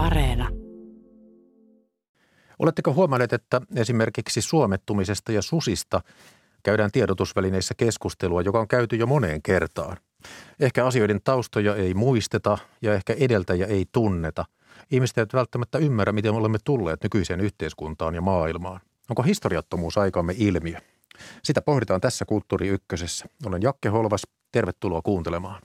Areena. Oletteko huomanneet, että esimerkiksi suomettumisesta ja susista käydään tiedotusvälineissä keskustelua, joka on käyty jo moneen kertaan? Ehkä asioiden taustoja ei muisteta ja ehkä edeltäjä ei tunneta. Ihmiset eivät välttämättä ymmärrä, miten me olemme tulleet nykyiseen yhteiskuntaan ja maailmaan. Onko historiattomuus aikamme ilmiö? Sitä pohditaan tässä Kulttuuri Ykkösessä. Olen Jakke Holvas. Tervetuloa kuuntelemaan.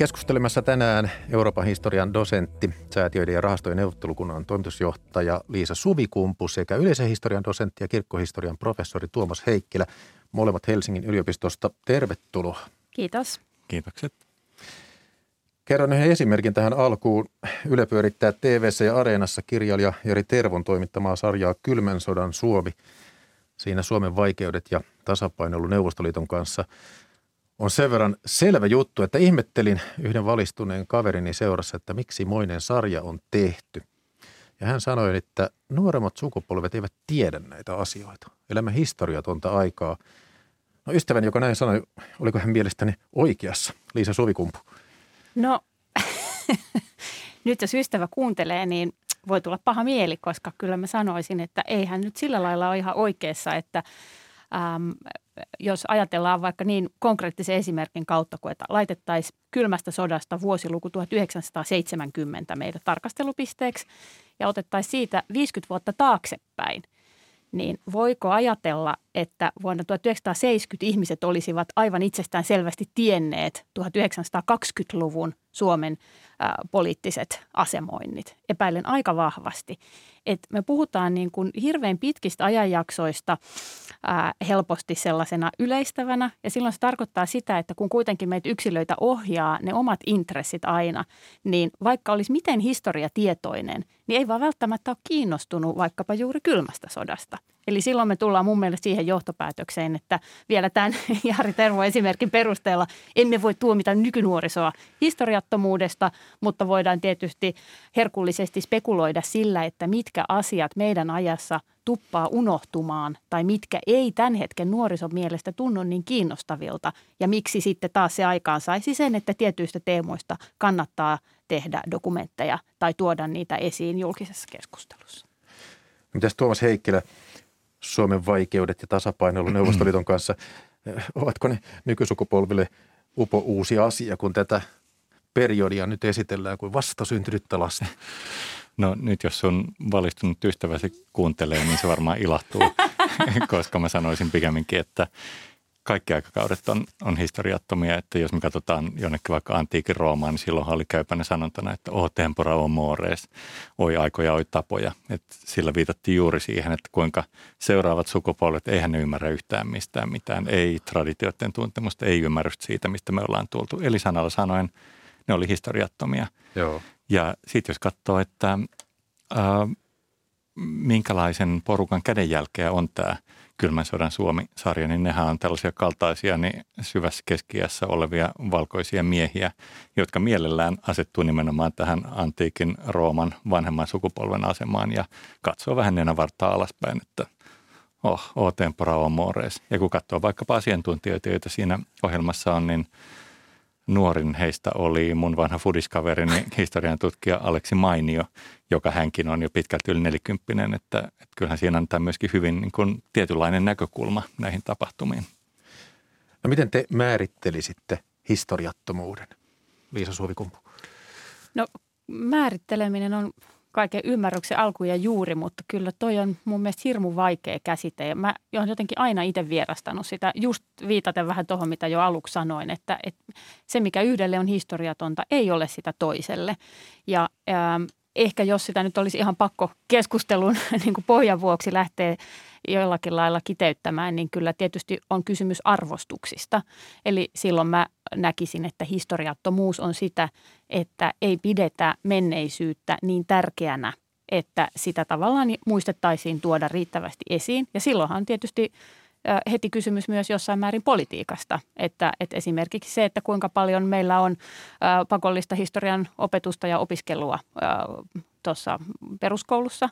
Keskustelemassa tänään Euroopan historian dosentti, säätiöiden ja rahastojen neuvottelukunnan toimitusjohtaja Liisa Suvikumpu sekä yleisen historian dosentti ja kirkkohistorian professori Tuomas Heikkilä, molemmat Helsingin yliopistosta. Tervetuloa. Kiitos. Kiitokset. Kerron yhden esimerkin tähän alkuun. Yle pyörittää tv ja Areenassa kirjailija Jari Tervon toimittamaa sarjaa Kylmän sodan Suomi. Siinä Suomen vaikeudet ja tasapainoilu Neuvostoliiton kanssa – on sen verran selvä juttu, että ihmettelin yhden valistuneen kaverini seurassa, että miksi moinen sarja on tehty. Ja hän sanoi, että nuoremmat sukupolvet eivät tiedä näitä asioita. Elämä historiatonta aikaa. No ystäväni, joka näin sanoi, oliko hän mielestäni oikeassa? Liisa Suvikumpu. No, nyt jos ystävä kuuntelee, niin voi tulla paha mieli, koska kyllä mä sanoisin, että ei hän nyt sillä lailla ole ihan oikeassa, että äm, jos ajatellaan vaikka niin konkreettisen esimerkin kautta, kun että laitettaisiin kylmästä sodasta vuosiluku 1970 meidän tarkastelupisteeksi ja otettaisiin siitä 50 vuotta taaksepäin, niin voiko ajatella, että vuonna 1970 ihmiset olisivat aivan itsestään selvästi tienneet 1920-luvun Suomen ä, poliittiset asemoinnit? Epäilen aika vahvasti että me puhutaan niin kuin hirveän pitkistä ajanjaksoista ää, helposti sellaisena yleistävänä. Ja silloin se tarkoittaa sitä, että kun kuitenkin meitä yksilöitä ohjaa ne omat intressit aina, niin vaikka olisi miten historiatietoinen, niin ei vaan välttämättä ole kiinnostunut vaikkapa juuri kylmästä sodasta. Eli silloin me tullaan mun mielestä siihen johtopäätökseen, että vielä tämän Jari Tervo esimerkin perusteella emme voi tuomita nykynuorisoa historiattomuudesta, mutta voidaan tietysti herkullisesti spekuloida sillä, että mitkä asiat meidän ajassa tuppaa unohtumaan tai mitkä ei tämän hetken nuorison mielestä tunnu niin kiinnostavilta ja miksi sitten taas se aikaan saisi sen, että tietyistä teemoista kannattaa tehdä dokumentteja tai tuoda niitä esiin julkisessa keskustelussa. Mitäs Tuomas Heikkilä, Suomen vaikeudet ja tasapainoilu Neuvostoliiton kanssa, ovatko ne nykysukupolville upo uusi asia, kun tätä periodia nyt esitellään kuin vastasyntynyttä lasta? No nyt jos sun valistunut ystäväsi kuuntelee, niin se varmaan ilahtuu, koska mä sanoisin pikemminkin, että kaikki aikakaudet on, on historiattomia, että jos me katsotaan jonnekin vaikka antiikin Roomaan, niin silloinhan oli käypänä sanontana, että o tempora o mores, oi aikoja, oi tapoja. Et sillä viitattiin juuri siihen, että kuinka seuraavat sukupolvet, eihän ne ymmärrä yhtään mistään mitään, ei traditioiden tuntemusta, ei ymmärrystä siitä, mistä me ollaan tultu. Eli sanalla sanoen, ne oli historiattomia. Joo. Ja sitten jos katsoo, että ää, minkälaisen porukan kädenjälkeä on tämä – kylmän sodan Suomi-sarja, niin nehän on tällaisia kaltaisia niin syvässä keskiässä olevia valkoisia miehiä, jotka mielellään asettuu nimenomaan tähän antiikin Rooman vanhemman sukupolven asemaan ja katsoo vähän nenävartaa alaspäin, että oh, o tempora mores. Ja kun katsoo vaikkapa asiantuntijoita, joita siinä ohjelmassa on, niin – nuorin heistä oli mun vanha fudiskaverini, historian tutkija Aleksi Mainio, joka hänkin on jo pitkälti yli nelikymppinen, että, että kyllähän siinä antaa myöskin hyvin niin kuin tietynlainen näkökulma näihin tapahtumiin. No miten te määrittelisitte historiattomuuden, Liisa Suovikumpu? No määritteleminen on kaiken ymmärryksen alku ja juuri, mutta kyllä toi on mun mielestä hirmu vaikea käsite. Ja mä olen jotenkin aina itse vierastanut sitä, just viitaten vähän tuohon, mitä jo aluksi sanoin, että, että se, mikä yhdelle on historiatonta, ei ole sitä toiselle. Ja ähm, ehkä jos sitä nyt olisi ihan pakko keskustelun niin pohjan vuoksi lähteä jollakin lailla kiteyttämään, niin kyllä tietysti on kysymys arvostuksista. Eli silloin mä näkisin, että historiattomuus on sitä, että ei pidetä menneisyyttä niin tärkeänä, että sitä tavallaan muistettaisiin tuoda riittävästi esiin. Ja silloinhan tietysti heti kysymys myös jossain määrin politiikasta. Että, että esimerkiksi se, että kuinka paljon meillä on pakollista historian opetusta ja opiskelua tuossa peruskoulussa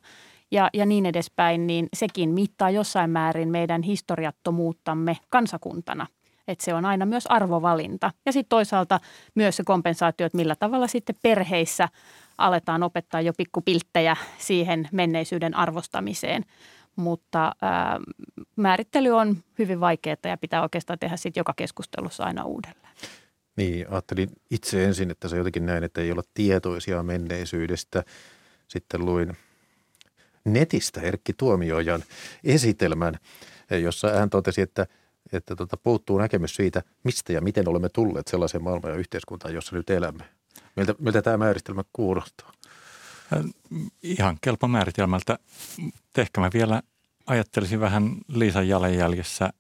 ja, ja niin edespäin, niin sekin mittaa jossain määrin meidän historiattomuuttamme kansakuntana. Että se on aina myös arvovalinta. Ja sitten toisaalta myös se kompensaatio, että millä tavalla sitten perheissä aletaan opettaa jo pikkupilttejä siihen menneisyyden arvostamiseen. Mutta ää, määrittely on hyvin vaikeaa ja pitää oikeastaan tehdä sitten joka keskustelussa aina uudelleen. Niin, ajattelin itse ensin, että se jotenkin näin, että ei olla tietoisia menneisyydestä. Sitten luin netistä Erkki Tuomiojan esitelmän, jossa hän totesi, että, että tota, puuttuu näkemys siitä, mistä ja miten olemme tulleet sellaiseen maailmaan ja yhteiskuntaan, jossa nyt elämme. Miltä, miltä tämä määritelmä kuulostaa? Ihan kelpo määritelmältä. Ehkä mä vielä ajattelisin vähän Liisan jalanjäljessä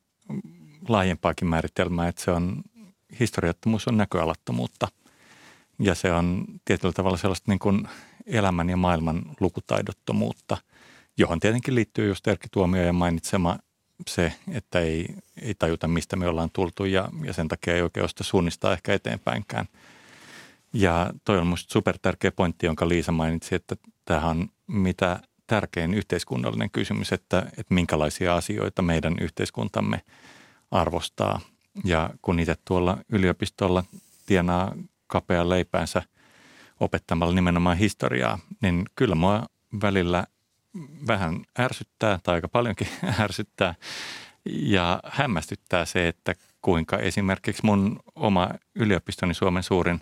laajempaakin määritelmää, että se on historiattomuus on näköalattomuutta ja se on tietyllä tavalla sellaista niin kuin elämän ja maailman lukutaidottomuutta, johon tietenkin liittyy just Erkki Tuomiojan mainitsema se, että ei, ei tajuta, mistä me ollaan tultu ja, ja sen takia ei oikein sitä suunnistaa ehkä eteenpäinkään. Ja toi on minusta super tärkeä pointti, jonka Liisa mainitsi, että tämähän on mitä tärkein yhteiskunnallinen kysymys, että, että minkälaisia asioita meidän yhteiskuntamme arvostaa. Ja kun itse tuolla yliopistolla tienaa kapea leipäänsä opettamalla nimenomaan historiaa, niin kyllä mua välillä vähän ärsyttää tai aika paljonkin ärsyttää ja hämmästyttää se, että kuinka esimerkiksi mun oma yliopistoni, Suomen suurin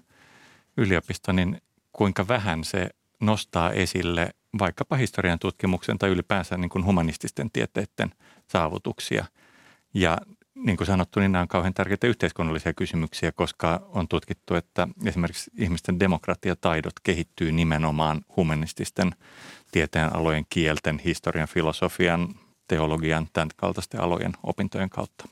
yliopisto, niin kuinka vähän se nostaa esille vaikkapa historian tutkimuksen tai ylipäänsä niin kuin humanististen tieteiden saavutuksia. Ja niin kuin sanottu, niin nämä on kauhean tärkeitä yhteiskunnallisia kysymyksiä, koska on tutkittu, että esimerkiksi ihmisten demokratiataidot kehittyy nimenomaan humanististen tieteenalojen, kielten, historian, filosofian, teologian, tämän kaltaisten alojen opintojen kautta.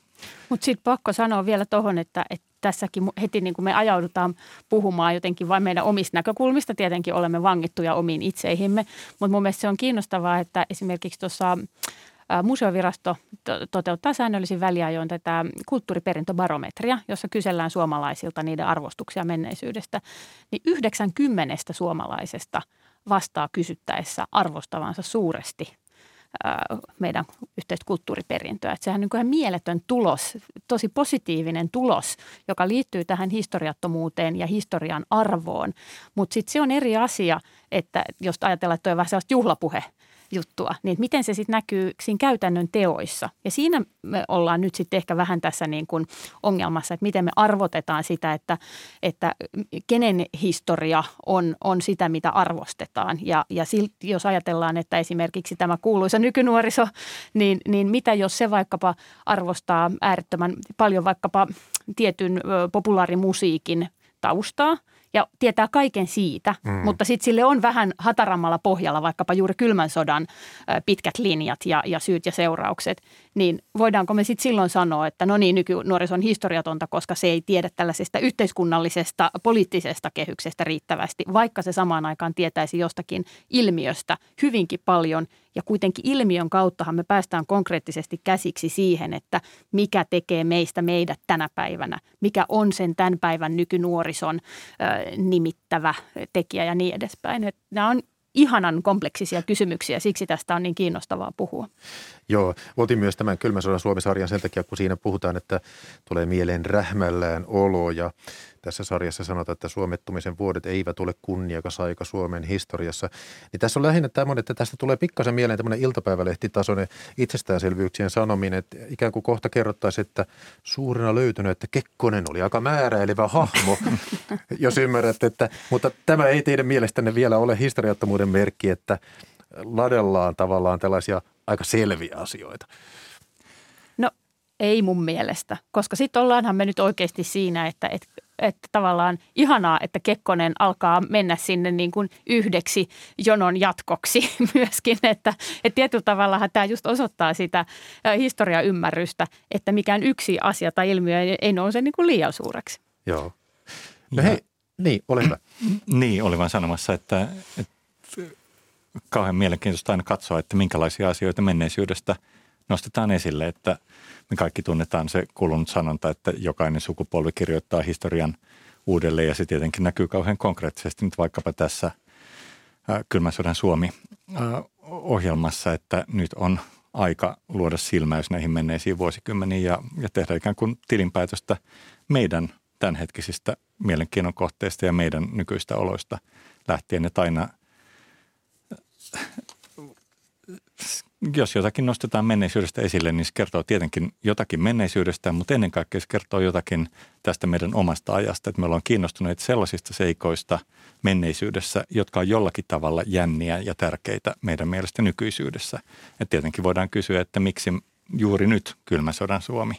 Mutta sitten pakko sanoa vielä tuohon, että, että tässäkin heti niin kuin me ajaudutaan puhumaan jotenkin vain meidän omista näkökulmista. Tietenkin olemme vangittuja omiin itseihimme, mutta mun mielestä se on kiinnostavaa, että esimerkiksi tuossa Museovirasto toteuttaa säännöllisin väliajoin tätä kulttuuriperintöbarometria, jossa kysellään suomalaisilta niiden arvostuksia menneisyydestä. Niin 90 suomalaisesta vastaa kysyttäessä arvostavansa suuresti meidän yhteiskulttuuriperintöä. Että sehän on niin mieletön tulos, tosi positiivinen tulos, joka liittyy tähän historiattomuuteen ja historian arvoon. Mutta sitten se on eri asia, että jos ajatellaan, että tuo on vähän sellaista juhlapuhe juttua, niin miten se sitten näkyy siinä käytännön teoissa. Ja siinä me ollaan nyt sitten ehkä vähän tässä niin kuin ongelmassa, että miten me arvotetaan sitä, että, että kenen historia on, on sitä, mitä arvostetaan. Ja, ja silti, jos ajatellaan, että esimerkiksi tämä kuuluisa nykynuoriso, niin, niin mitä jos se vaikkapa arvostaa äärettömän paljon vaikkapa tietyn populaarimusiikin taustaa – ja tietää kaiken siitä, mm. mutta sitten sille on vähän hatarammalla pohjalla vaikkapa juuri kylmän sodan pitkät linjat ja, ja syyt ja seuraukset, niin voidaanko me sitten silloin sanoa, että no niin, nykynuoriso on historiatonta, koska se ei tiedä tällaisesta yhteiskunnallisesta, poliittisesta kehyksestä riittävästi, vaikka se samaan aikaan tietäisi jostakin ilmiöstä hyvinkin paljon – ja kuitenkin ilmiön kauttahan me päästään konkreettisesti käsiksi siihen, että mikä tekee meistä meidät tänä päivänä, mikä on sen tämän päivän nykynuorison ö, nimittävä tekijä ja niin edespäin. Et nämä on ihanan kompleksisia kysymyksiä, siksi tästä on niin kiinnostavaa puhua. Joo, otin myös tämän Kylmän sodan Suomi-sarjan sen takia, kun siinä puhutaan, että tulee mieleen rähmällään olo ja tässä sarjassa sanotaan, että suomettumisen vuodet eivät ole kunniakas aika Suomen historiassa. Niin tässä on lähinnä tämmöinen, että tästä tulee pikkasen mieleen tämmöinen iltapäivälehtitasoinen itsestäänselvyyksien sanominen, että ikään kuin kohta kerrottaisiin, että suurena löytynyt, että Kekkonen oli aika määräilevä hahmo, jos ymmärrät, että, mutta tämä ei teidän mielestänne vielä ole historiattomuuden merkki, että ladellaan tavallaan tällaisia aika selviä asioita. No ei mun mielestä, koska sitten ollaanhan me nyt oikeasti siinä, että, että että tavallaan ihanaa, että Kekkonen alkaa mennä sinne niin kuin yhdeksi jonon jatkoksi myöskin. Että, että tietyllä tavalla tämä just osoittaa sitä historiaymmärrystä, että mikään yksi asia tai ilmiö ei, ei nouse niin kuin liian suureksi. Joo. No hei, niin, ole hyvä. Niin, oli vain sanomassa, että, että kauhean mielenkiintoista aina katsoa, että minkälaisia asioita menneisyydestä nostetaan esille, että – me kaikki tunnetaan se kulunut sanonta, että jokainen sukupolvi kirjoittaa historian uudelleen ja se tietenkin näkyy kauhean konkreettisesti nyt vaikkapa tässä kylmän sodan Suomi ohjelmassa, että nyt on aika luoda silmäys näihin menneisiin vuosikymmeniin ja, ja tehdä ikään kuin tilinpäätöstä meidän tämänhetkisistä mielenkiinnon kohteista ja meidän nykyistä oloista lähtien, että aina jos jotakin nostetaan menneisyydestä esille, niin se kertoo tietenkin jotakin menneisyydestä, mutta ennen kaikkea se kertoo jotakin tästä meidän omasta ajasta. Että me ollaan kiinnostuneet sellaisista seikoista menneisyydessä, jotka on jollakin tavalla jänniä ja tärkeitä meidän mielestä nykyisyydessä. Ja tietenkin voidaan kysyä, että miksi juuri nyt kylmä sodan Suomi?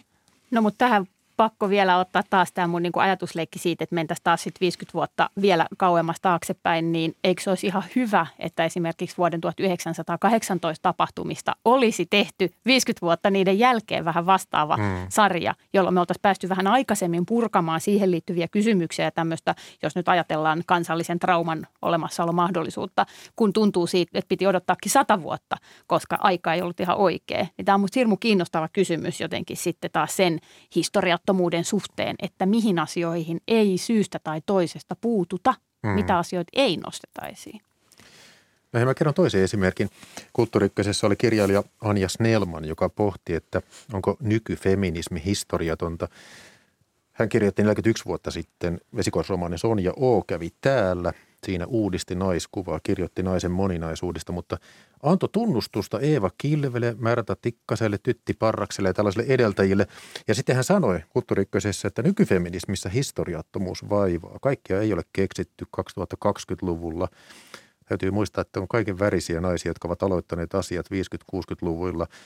No mutta tähän pakko vielä ottaa taas tämä mun niinku ajatusleikki siitä, että mentäisiin taas sit 50 vuotta vielä kauemmas taaksepäin, niin eikö se olisi ihan hyvä, että esimerkiksi vuoden 1918 tapahtumista olisi tehty 50 vuotta niiden jälkeen vähän vastaava mm. sarja, jolloin me oltaisiin päästy vähän aikaisemmin purkamaan siihen liittyviä kysymyksiä ja tämmöistä, jos nyt ajatellaan kansallisen trauman olemassaolomahdollisuutta, kun tuntuu siitä, että piti odottaakin sata vuotta, koska aika ei ollut ihan oikea. Niin tämä on musta hirmu kiinnostava kysymys jotenkin sitten taas sen historiat osattomuuden suhteen, että mihin asioihin ei syystä tai toisesta puututa, mm. mitä asioita ei nosteta esiin. No mä kerron toisen esimerkin. Kulttuurikköisessä oli kirjailija Anja Snellman, joka pohti, että onko nykyfeminismi historiatonta. Hän kirjoitti 41 vuotta sitten vesikoisromaanin Sonja O. kävi täällä – Siinä uudisti naiskuvaa, kirjoitti naisen moninaisuudesta, mutta antoi tunnustusta Eeva Kilvelle, Märta Tikkaselle, Tytti Parrakselle ja tällaisille edeltäjille. Ja sitten hän sanoi kulttuurikköisessä, että nykyfeminismissä historiattomuus vaivaa. Kaikkia ei ole keksitty 2020-luvulla. Täytyy muistaa, että on kaiken värisiä naisia, jotka ovat aloittaneet asiat 50-60-luvuilla –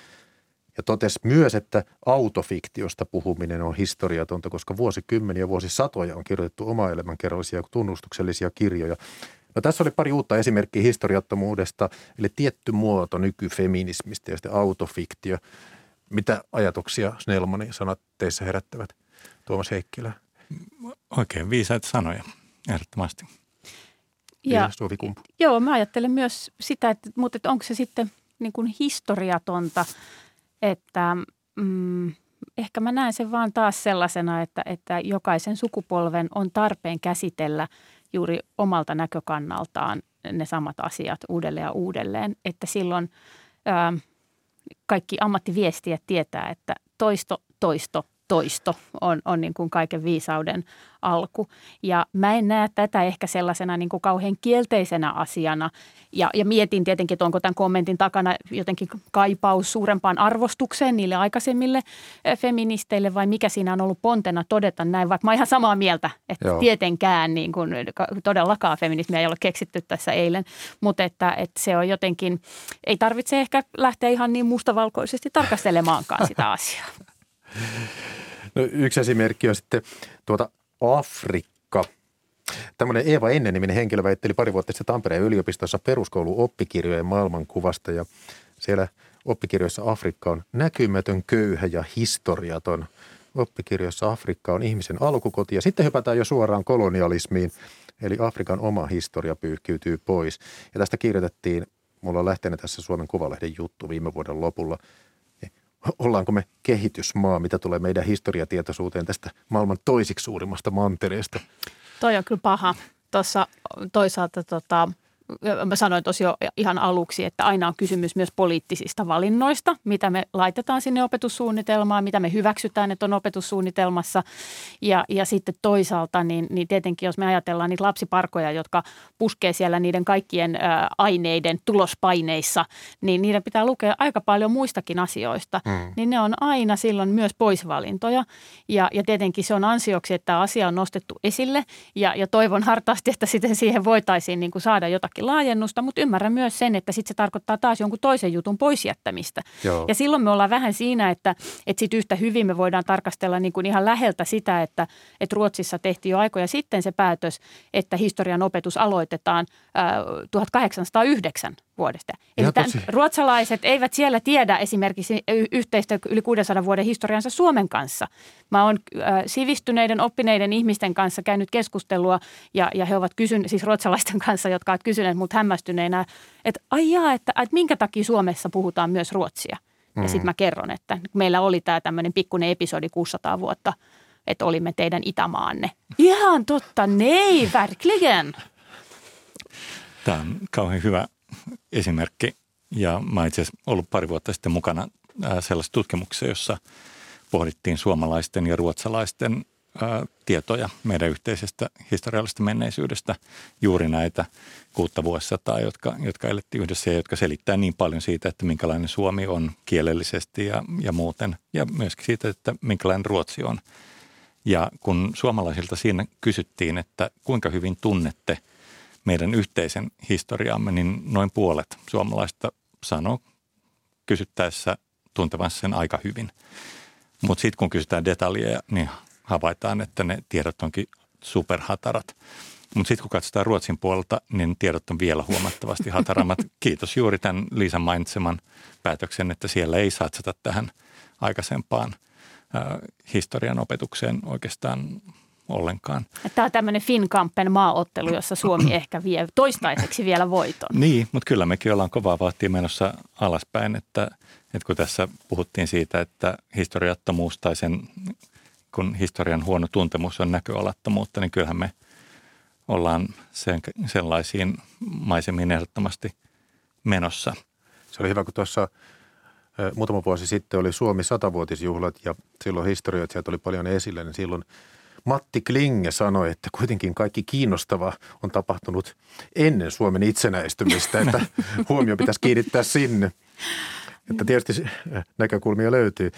ja totesi myös, että autofiktiosta puhuminen on historiatonta, koska vuosikymmeniä, vuosisatoja on kirjoitettu oma elämänkerrallisia tunnustuksellisia kirjoja. No tässä oli pari uutta esimerkkiä historiattomuudesta, eli tietty muoto nykyfeminismistä ja sitten autofiktio. Mitä ajatuksia Snellmanin sanat teissä herättävät, Tuomas Heikkilä? Oikein viisaita sanoja, ehdottomasti. Ja, joo, mä ajattelen myös sitä, että, mutta että onko se sitten niin kuin historiatonta – että mm, ehkä mä näen sen vaan taas sellaisena, että, että jokaisen sukupolven on tarpeen käsitellä juuri omalta näkökannaltaan ne samat asiat uudelleen ja uudelleen. Että silloin ää, kaikki ammattiviestijät tietää, että toisto, toisto, toisto on, on niin kuin kaiken viisauden alku. Ja mä en näe tätä ehkä sellaisena niin kuin kauhean kielteisenä asiana. Ja, ja mietin tietenkin, että onko tämän kommentin takana jotenkin kaipaus suurempaan arvostukseen niille aikaisemmille eh, feministeille vai mikä siinä on ollut pontena todeta näin, vaikka mä ihan samaa mieltä, että Joo. tietenkään niin kuin, todellakaan feminismiä ei ole keksitty tässä eilen, mutta että, että se on jotenkin, ei tarvitse ehkä lähteä ihan niin mustavalkoisesti tarkastelemaankaan sitä asiaa. No, yksi esimerkki on sitten tuota Afrikka. Tämmöinen Eeva Ennen-niminen henkilö väitteli pari vuotta sitten Tampereen yliopistossa peruskoulu oppikirjojen maailmankuvasta ja siellä oppikirjoissa Afrikka on näkymätön, köyhä ja historiaton. Oppikirjoissa Afrikka on ihmisen alkukoti ja sitten hypätään jo suoraan kolonialismiin, eli Afrikan oma historia pyyhkiytyy pois. Ja tästä kirjoitettiin, mulla on lähtenyt tässä Suomen Kuvalehden juttu viime vuoden lopulla – ollaanko me kehitysmaa, mitä tulee meidän historiatietoisuuteen tästä maailman toisiksi suurimmasta mantereesta? Toi on kyllä paha. Tuossa toisaalta tota, mä sanoin tosiaan ihan aluksi, että aina on kysymys myös poliittisista valinnoista, mitä me laitetaan sinne opetussuunnitelmaan, mitä me hyväksytään, että on opetussuunnitelmassa. Ja, ja sitten toisaalta, niin, niin tietenkin jos me ajatellaan niitä lapsiparkoja, jotka puskee siellä niiden kaikkien ä, aineiden tulospaineissa, niin niiden pitää lukea aika paljon muistakin asioista. Mm. Niin ne on aina silloin myös poisvalintoja. Ja, ja tietenkin se on ansioksi, että asia on nostettu esille ja, ja toivon hartaasti, että sitten siihen voitaisiin niin kuin saada jotakin jotakin laajennusta, mutta ymmärrän myös sen, että sitten se tarkoittaa taas jonkun toisen jutun poisjättämistä. Joo. Ja silloin me ollaan vähän siinä, että, että sitten yhtä hyvin me voidaan tarkastella niin kuin ihan läheltä sitä, että, että Ruotsissa tehtiin jo aikoja sitten se päätös, että historian opetus aloitetaan äh, 1809 vuodesta. Eli tämän, ruotsalaiset eivät siellä tiedä esimerkiksi yhteistä yli 600 vuoden historiansa Suomen kanssa. Mä oon äh, sivistyneiden, oppineiden ihmisten kanssa käynyt keskustelua ja, ja he ovat kysyneet, siis ruotsalaisten kanssa, jotka ovat kysyneet mut hämmästyneenä, että ai jaa, että, että minkä takia Suomessa puhutaan myös ruotsia. Ja sitten mm. mä kerron, että meillä oli tämä tämmöinen pikkuinen episodi 600 vuotta, että olimme teidän itämaanne. Ihan totta, nei, verkligen. Tämä on kauhean hyvä esimerkki. Ja mä itse asiassa ollut pari vuotta sitten mukana sellaisessa tutkimuksessa, jossa pohdittiin suomalaisten ja ruotsalaisten tietoja meidän yhteisestä historiallisesta menneisyydestä, juuri näitä kuutta vuosisataa, jotka, jotka elettiin yhdessä ja jotka selittää niin paljon siitä, että minkälainen Suomi on kielellisesti ja, ja muuten, ja myöskin siitä, että minkälainen Ruotsi on. Ja kun suomalaisilta siinä kysyttiin, että kuinka hyvin tunnette meidän yhteisen historiaamme, niin noin puolet suomalaista sanoo kysyttäessä tuntevansa sen aika hyvin. Mutta sitten kun kysytään detaljeja, niin havaitaan, että ne tiedot onkin superhatarat. Mutta sitten kun katsotaan Ruotsin puolelta, niin tiedot on vielä huomattavasti hatarammat. Kiitos juuri tämän Liisan mainitseman päätöksen, että siellä ei satsata tähän aikaisempaan historian opetukseen oikeastaan ollenkaan. Tämä on tämmöinen Finkampen maaottelu, jossa Suomi ehkä vie toistaiseksi vielä voiton. Niin, mutta kyllä mekin ollaan kovaa vauhtia menossa alaspäin, että, että kun tässä puhuttiin siitä, että historiattomuus tai sen kun historian huono tuntemus on näköalattomuutta, niin kyllähän me ollaan sen, sellaisiin maisemiin ehdottomasti menossa. Se oli hyvä, kun tuossa muutama vuosi sitten oli Suomi satavuotisjuhlat ja silloin historioitsijat oli paljon esillä, niin silloin Matti Klinge sanoi, että kuitenkin kaikki kiinnostava on tapahtunut ennen Suomen itsenäistymistä, että huomio pitäisi kiinnittää sinne. Että tietysti näkökulmia löytyy.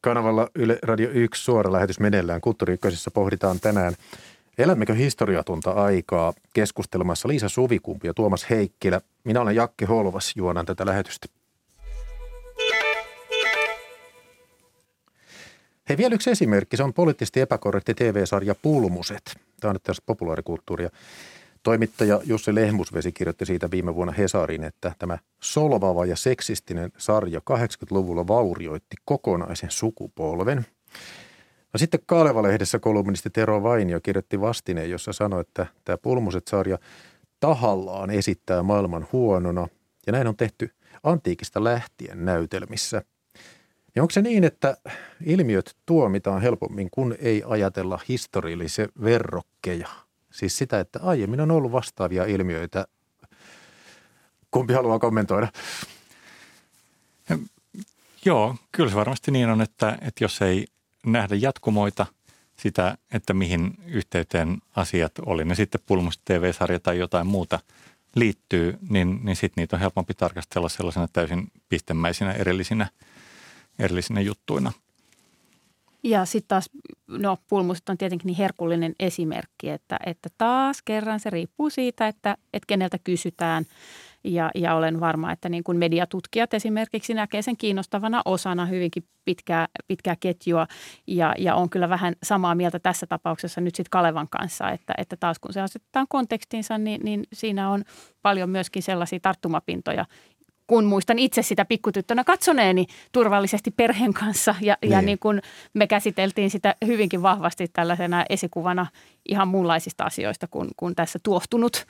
Kanavalla Yle Radio 1 suora lähetys meneillään. Kulttuuri pohditaan tänään, elämmekö historiatonta aikaa keskustelemassa Liisa Suvikumpi ja Tuomas Heikkilä. Minä olen Jakke Holvas, juonan tätä lähetystä. Hei, vielä yksi esimerkki. Se on poliittisesti epäkorrekti TV-sarja Pulmuset. Tämä on nyt tässä populaarikulttuuria. Toimittaja Jussi Lehmusvesi kirjoitti siitä viime vuonna Hesarin, että tämä solvaava ja seksistinen sarja 80-luvulla vaurioitti kokonaisen sukupolven. No sitten Kaleva-lehdessä kolumnisti Tero Vainio kirjoitti vastineen, jossa sanoi, että tämä Pulmuset-sarja tahallaan esittää maailman huonona, ja näin on tehty antiikista lähtien näytelmissä. Ja onko se niin, että ilmiöt tuomitaan helpommin, kun ei ajatella historiallisia verrokkeja – Siis sitä, että aiemmin on ollut vastaavia ilmiöitä. Kumpi haluaa kommentoida? Joo, kyllä se varmasti niin on, että, että jos ei nähdä jatkumoita sitä, että mihin yhteyteen asiat oli, ne sitten pulmusta TV-sarja tai jotain muuta liittyy, niin, niin sitten niitä on helpompi tarkastella sellaisena täysin pistemäisinä erillisinä, erillisinä juttuina – ja sitten taas, no pulmuset on tietenkin niin herkullinen esimerkki, että, että taas kerran se riippuu siitä, että, että keneltä kysytään. Ja, ja olen varma, että niin kuin mediatutkijat esimerkiksi näkee sen kiinnostavana osana hyvinkin pitkää, pitkää ketjua. Ja, ja on kyllä vähän samaa mieltä tässä tapauksessa nyt sitten Kalevan kanssa, että, että taas kun se asetetaan kontekstinsa, niin, niin siinä on paljon myöskin sellaisia tarttumapintoja, kun muistan itse sitä pikkutyttönä katsoneeni turvallisesti perheen kanssa. Ja, niin. ja niin kuin me käsiteltiin sitä hyvinkin vahvasti tällaisena esikuvana ihan muunlaisista asioista kuin, kuin tässä tuohtunut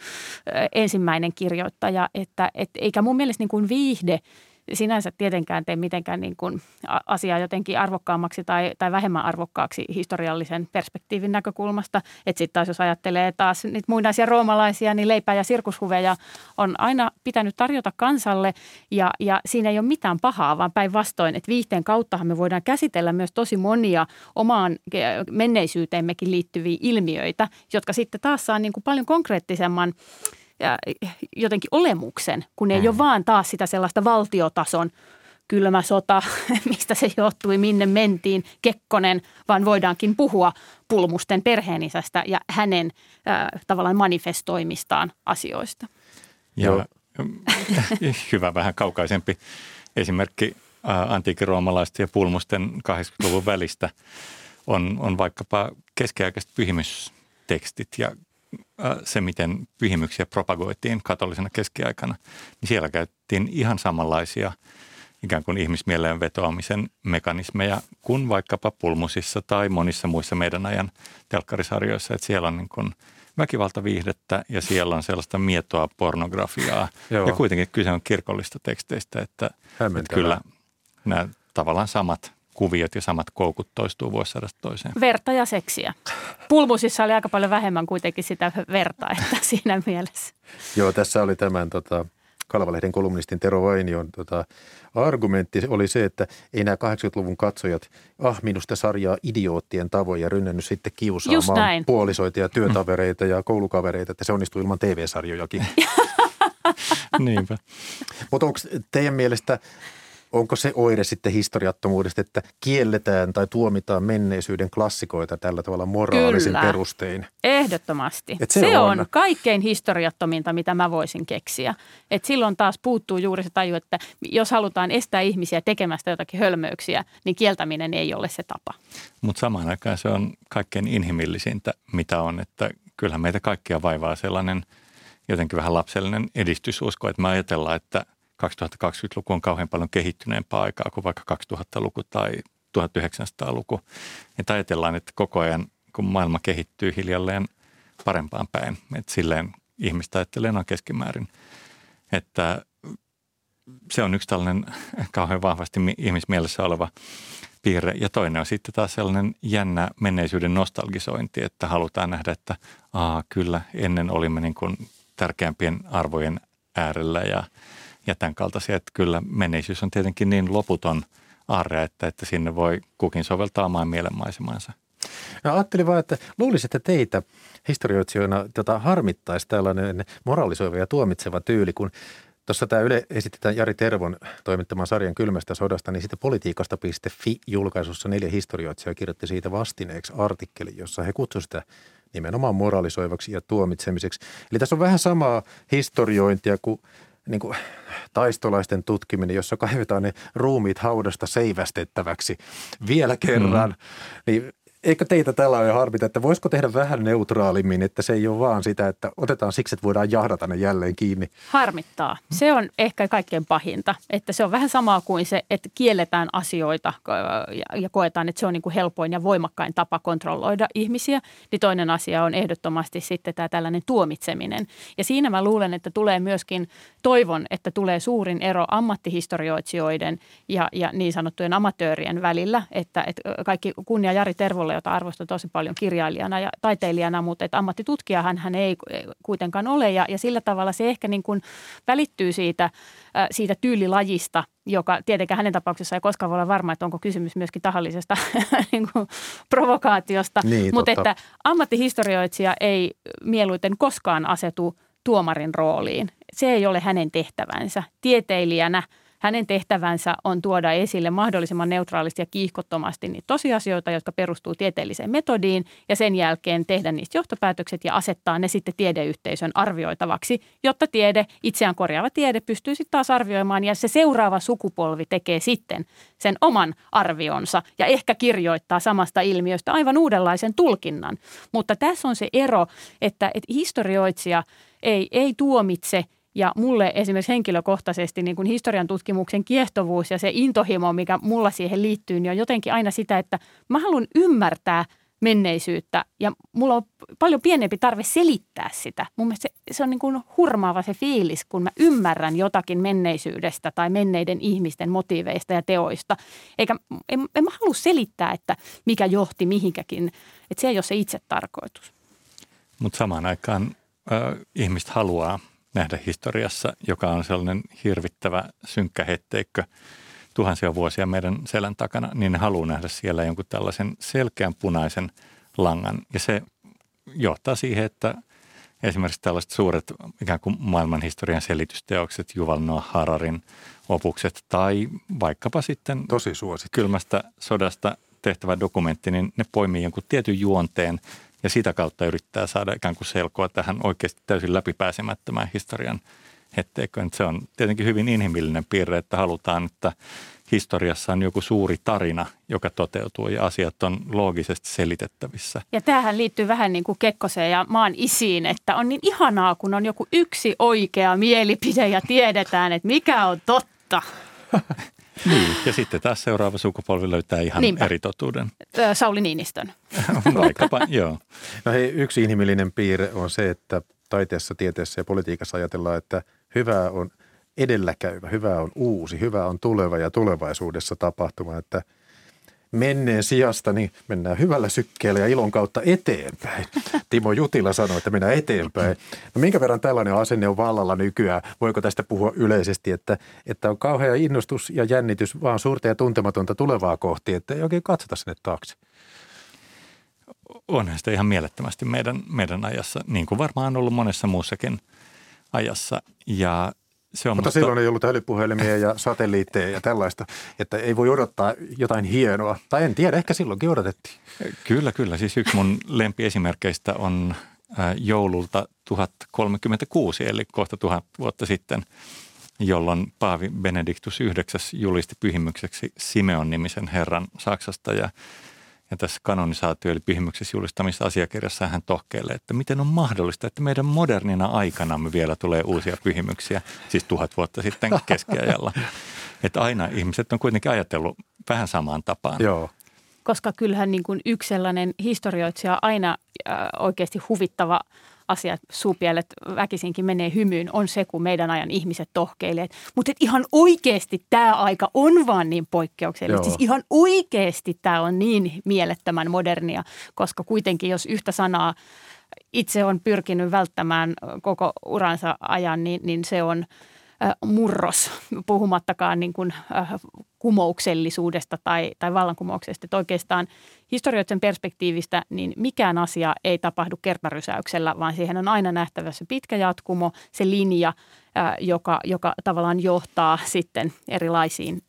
ensimmäinen kirjoittaja. Että, et, eikä mun mielestä niin kuin viihde – sinänsä tietenkään tee mitenkään niin kuin asiaa jotenkin arvokkaammaksi tai, tai vähemmän arvokkaaksi historiallisen perspektiivin näkökulmasta. Että sitten taas jos ajattelee taas niitä muinaisia roomalaisia, niin leipää ja sirkushuveja on aina pitänyt tarjota kansalle ja, ja siinä ei ole mitään pahaa, vaan päinvastoin, että viihteen kauttahan me voidaan käsitellä myös tosi monia omaan menneisyyteemmekin liittyviä ilmiöitä, jotka sitten taas saa niin kuin paljon konkreettisemman – jotenkin olemuksen, kun ei mm. ole vaan taas sitä sellaista valtiotason kylmä sota, mistä se johtui, minne mentiin, Kekkonen, vaan voidaankin puhua pulmusten perheenisästä ja hänen äh, tavallaan manifestoimistaan asioista. Ja hyvä vähän kaukaisempi esimerkki äh, antiikin roomalaisten ja pulmusten 80-luvun välistä on, on vaikkapa keskiaikaiset pyhimystekstit ja se, miten pyhimyksiä propagoitiin katolisena keskiaikana, niin siellä käytettiin ihan samanlaisia ikään kuin ihmismieleen vetoamisen mekanismeja kuin vaikkapa Pulmusissa tai monissa muissa meidän ajan telkkarisarjoissa, että siellä on niin kuin väkivaltaviihdettä ja siellä on sellaista mietoa pornografiaa. Joo. ja kuitenkin kyse on kirkollista teksteistä, että, että kyllä nämä tavallaan samat kuviot ja samat koukut toistuu vuosisadasta toiseen. Verta ja seksiä. Pulmusissa oli aika paljon vähemmän kuitenkin sitä verta, että siinä mielessä. Joo, tässä oli tämän tota, Kalvalehden kolumnistin Tero Vainion tota, argumentti oli se, että ei nämä 80-luvun katsojat, ah minusta sarjaa idioottien tavoin ja rynnännyt sitten kiusaamaan puolisoita ja työtavereita ja koulukavereita, että se onnistuu ilman TV-sarjojakin. Niinpä. Mutta onko teidän mielestä onko se oire sitten historiattomuudesta, että kielletään tai tuomitaan menneisyyden klassikoita tällä tavalla moraalisin Kyllä. perustein? ehdottomasti. Et se, se on. on kaikkein historiattominta, mitä mä voisin keksiä. Et silloin taas puuttuu juuri se taju, että jos halutaan estää ihmisiä tekemästä jotakin hölmöyksiä, niin kieltäminen ei ole se tapa. Mutta samaan aikaan se on kaikkein inhimillisintä, mitä on, että kyllähän meitä kaikkia vaivaa sellainen jotenkin vähän lapsellinen edistysusko, että me ajatellaan, että – 2020-luku on kauhean paljon kehittyneempää aikaa kuin vaikka 2000-luku tai 1900-luku. Että ajatellaan, että koko ajan kun maailma kehittyy hiljalleen parempaan päin, että silleen ihmistä ajattelee noin keskimäärin, että se on yksi tällainen kauhean vahvasti ihmismielessä oleva piirre. Ja toinen on sitten taas sellainen jännä menneisyyden nostalgisointi, että halutaan nähdä, että aa, kyllä ennen olimme niin kuin tärkeämpien arvojen äärellä ja ja tämän kaltaisia, että kyllä menneisyys on tietenkin niin loputon arre, että, että sinne voi kukin soveltaa omaan mielenmaisemansa. No ajattelin vaan, että luulisin, että teitä historioitsijoina tota, harmittaisi tällainen moralisoiva ja tuomitseva tyyli, kun Tuossa tämä Yle esitetään Jari Tervon toimittaman sarjan Kylmästä sodasta, niin sitten politiikasta.fi julkaisussa neljä historioitsijaa kirjoitti siitä vastineeksi artikkeli, jossa he kutsuivat sitä nimenomaan moralisoivaksi ja tuomitsemiseksi. Eli tässä on vähän samaa historiointia kuin niin kuin, taistolaisten tutkiminen, jossa kaivetaan ne ruumiit haudasta seivästettäväksi vielä kerran, mm. niin eikö teitä tällainen harmita, että voisiko tehdä vähän neutraalimmin, että se ei ole vaan sitä, että otetaan siksi, että voidaan jahdata ne jälleen kiinni? Harmittaa. Se on ehkä kaikkein pahinta, että se on vähän samaa kuin se, että kielletään asioita ja koetaan, että se on niin kuin helpoin ja voimakkain tapa kontrolloida ihmisiä. Niin toinen asia on ehdottomasti sitten tämä tällainen tuomitseminen. Ja siinä mä luulen, että tulee myöskin, toivon, että tulee suurin ero ammattihistorioitsijoiden ja, ja niin sanottujen amatöörien välillä, että, että kaikki kunnia Jari Tervolle jota arvostan tosi paljon kirjailijana ja taiteilijana, mutta että ammattitutkijahan hän ei kuitenkaan ole ja, ja sillä tavalla se ehkä niin kuin välittyy siitä, siitä tyylilajista, joka tietenkään hänen tapauksessaan ei koskaan voi olla varma, että onko kysymys myöskin tahallisesta niin kuin provokaatiosta, niin, mutta että ammattihistorioitsija ei mieluiten koskaan asetu tuomarin rooliin. Se ei ole hänen tehtävänsä. Tieteilijänä – hänen tehtävänsä on tuoda esille mahdollisimman neutraalisti ja kiihkottomasti niitä tosiasioita, jotka perustuu tieteelliseen metodiin ja sen jälkeen tehdä niistä johtopäätökset ja asettaa ne sitten tiedeyhteisön arvioitavaksi, jotta tiede, itseään korjaava tiede pystyy sitten taas arvioimaan ja se seuraava sukupolvi tekee sitten sen oman arvionsa ja ehkä kirjoittaa samasta ilmiöstä aivan uudenlaisen tulkinnan. Mutta tässä on se ero, että, että historioitsija ei, ei tuomitse – ja mulle esimerkiksi henkilökohtaisesti niin kuin historian tutkimuksen kiehtovuus ja se intohimo, mikä mulla siihen liittyy, niin on jotenkin aina sitä, että mä haluan ymmärtää menneisyyttä ja mulla on paljon pienempi tarve selittää sitä. Mun mielestä se, se on niin kuin hurmaava se fiilis, kun mä ymmärrän jotakin menneisyydestä tai menneiden ihmisten motiiveista ja teoista. Eikä, en, en mä halua selittää, että mikä johti mihinkäkin. Että se ei ole se itse tarkoitus. Mutta samaan aikaan äh, ihmiset haluaa – nähdä historiassa, joka on sellainen hirvittävä synkkä hetteikkö tuhansia vuosia meidän selän takana, niin ne haluaa nähdä siellä jonkun tällaisen selkeän punaisen langan. Ja se johtaa siihen, että esimerkiksi tällaiset suuret ikään kuin maailmanhistorian selitysteokset, Juval Noah Hararin opukset tai vaikkapa sitten Tosi kylmästä sodasta tehtävä dokumentti, niin ne poimii jonkun tietyn juonteen ja sitä kautta yrittää saada ikään kuin selkoa tähän oikeasti täysin läpipääsemättömään historian hetteikköön. Se on tietenkin hyvin inhimillinen piirre, että halutaan, että historiassa on joku suuri tarina, joka toteutuu ja asiat on loogisesti selitettävissä. Ja tähän liittyy vähän niin kuin Kekkoseen ja maan isiin, että on niin ihanaa, kun on joku yksi oikea mielipide ja tiedetään, että mikä on totta. Niin, ja sitten taas seuraava sukupolvi löytää ihan Niinpä. eri totuuden. Sauli Niinistön. Vaikkapa, joo. No hei, yksi inhimillinen piirre on se, että taiteessa, tieteessä ja politiikassa ajatellaan, että hyvää on edelläkäyvä, hyvää on uusi, hyvää on tuleva ja tulevaisuudessa tapahtuma. Että menneen sijasta, niin mennään hyvällä sykkeellä ja ilon kautta eteenpäin. Timo Jutila sanoi, että mennään eteenpäin. No minkä verran tällainen asenne on vallalla nykyään? Voiko tästä puhua yleisesti, että, että on kauhea innostus ja jännitys vaan suurta ja tuntematonta tulevaa kohti, että ei oikein katsota sinne taakse? Onhan sitä ihan mielettömästi meidän, meidän ajassa, niin kuin varmaan on ollut monessa muussakin ajassa. Ja se on Mutta musta... silloin ei ollut älypuhelimia ja satelliitteja ja tällaista, että ei voi odottaa jotain hienoa. Tai en tiedä, ehkä silloinkin odotettiin. Kyllä, kyllä. Siis yksi mun lempiesimerkkeistä on äh, joululta 1036, eli kohta tuhat vuotta sitten, jolloin Paavi Benediktus IX julisti pyhimykseksi Simeon nimisen herran Saksasta ja ja tässä kanonisaatio eli pyhimyksessä julistamissa asiakirjassa hän tohkeilee, että miten on mahdollista, että meidän modernina aikana me vielä tulee uusia pyhimyksiä, siis tuhat vuotta sitten keskiajalla. Että aina ihmiset on kuitenkin ajatellut vähän samaan tapaan. Joo. Koska kyllähän niin kuin yksi sellainen historioitsija aina äh, oikeasti huvittava – asiat suupielet väkisinkin menee hymyyn, on se, kun meidän ajan ihmiset tohkeilee. Mutta ihan oikeasti tämä aika on vaan niin poikkeuksellista. Siis ihan oikeasti tämä on niin mielettömän modernia, koska kuitenkin jos yhtä sanaa itse on pyrkinyt välttämään koko uransa ajan, niin, niin se on – murros, puhumattakaan niin kuin, kumouksellisuudesta tai, tai vallankumouksesta. Että oikeastaan historioiden perspektiivistä niin mikään asia ei tapahdu kertarysäyksellä, vaan siihen on aina nähtävä se pitkä jatkumo, se linja, joka, joka tavallaan johtaa sitten erilaisiin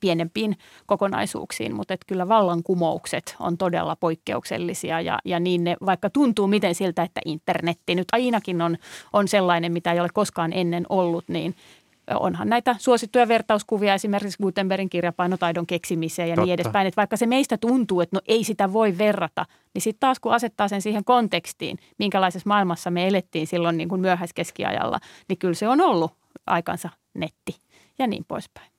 pienempiin kokonaisuuksiin. Mutta että kyllä vallankumoukset on todella poikkeuksellisia ja, ja niin ne, vaikka tuntuu miten siltä, että internetti nyt ainakin on, on sellainen, mitä ei ole koskaan ennen ollut, niin – onhan näitä suosittuja vertauskuvia esimerkiksi Gutenbergin kirjapainotaidon keksimiseen ja niin Totta. niin edespäin. Että vaikka se meistä tuntuu, että no ei sitä voi verrata, niin sitten taas kun asettaa sen siihen kontekstiin, minkälaisessa maailmassa me elettiin silloin niin kuin myöhäiskeskiajalla, niin kyllä se on ollut aikansa netti ja niin poispäin.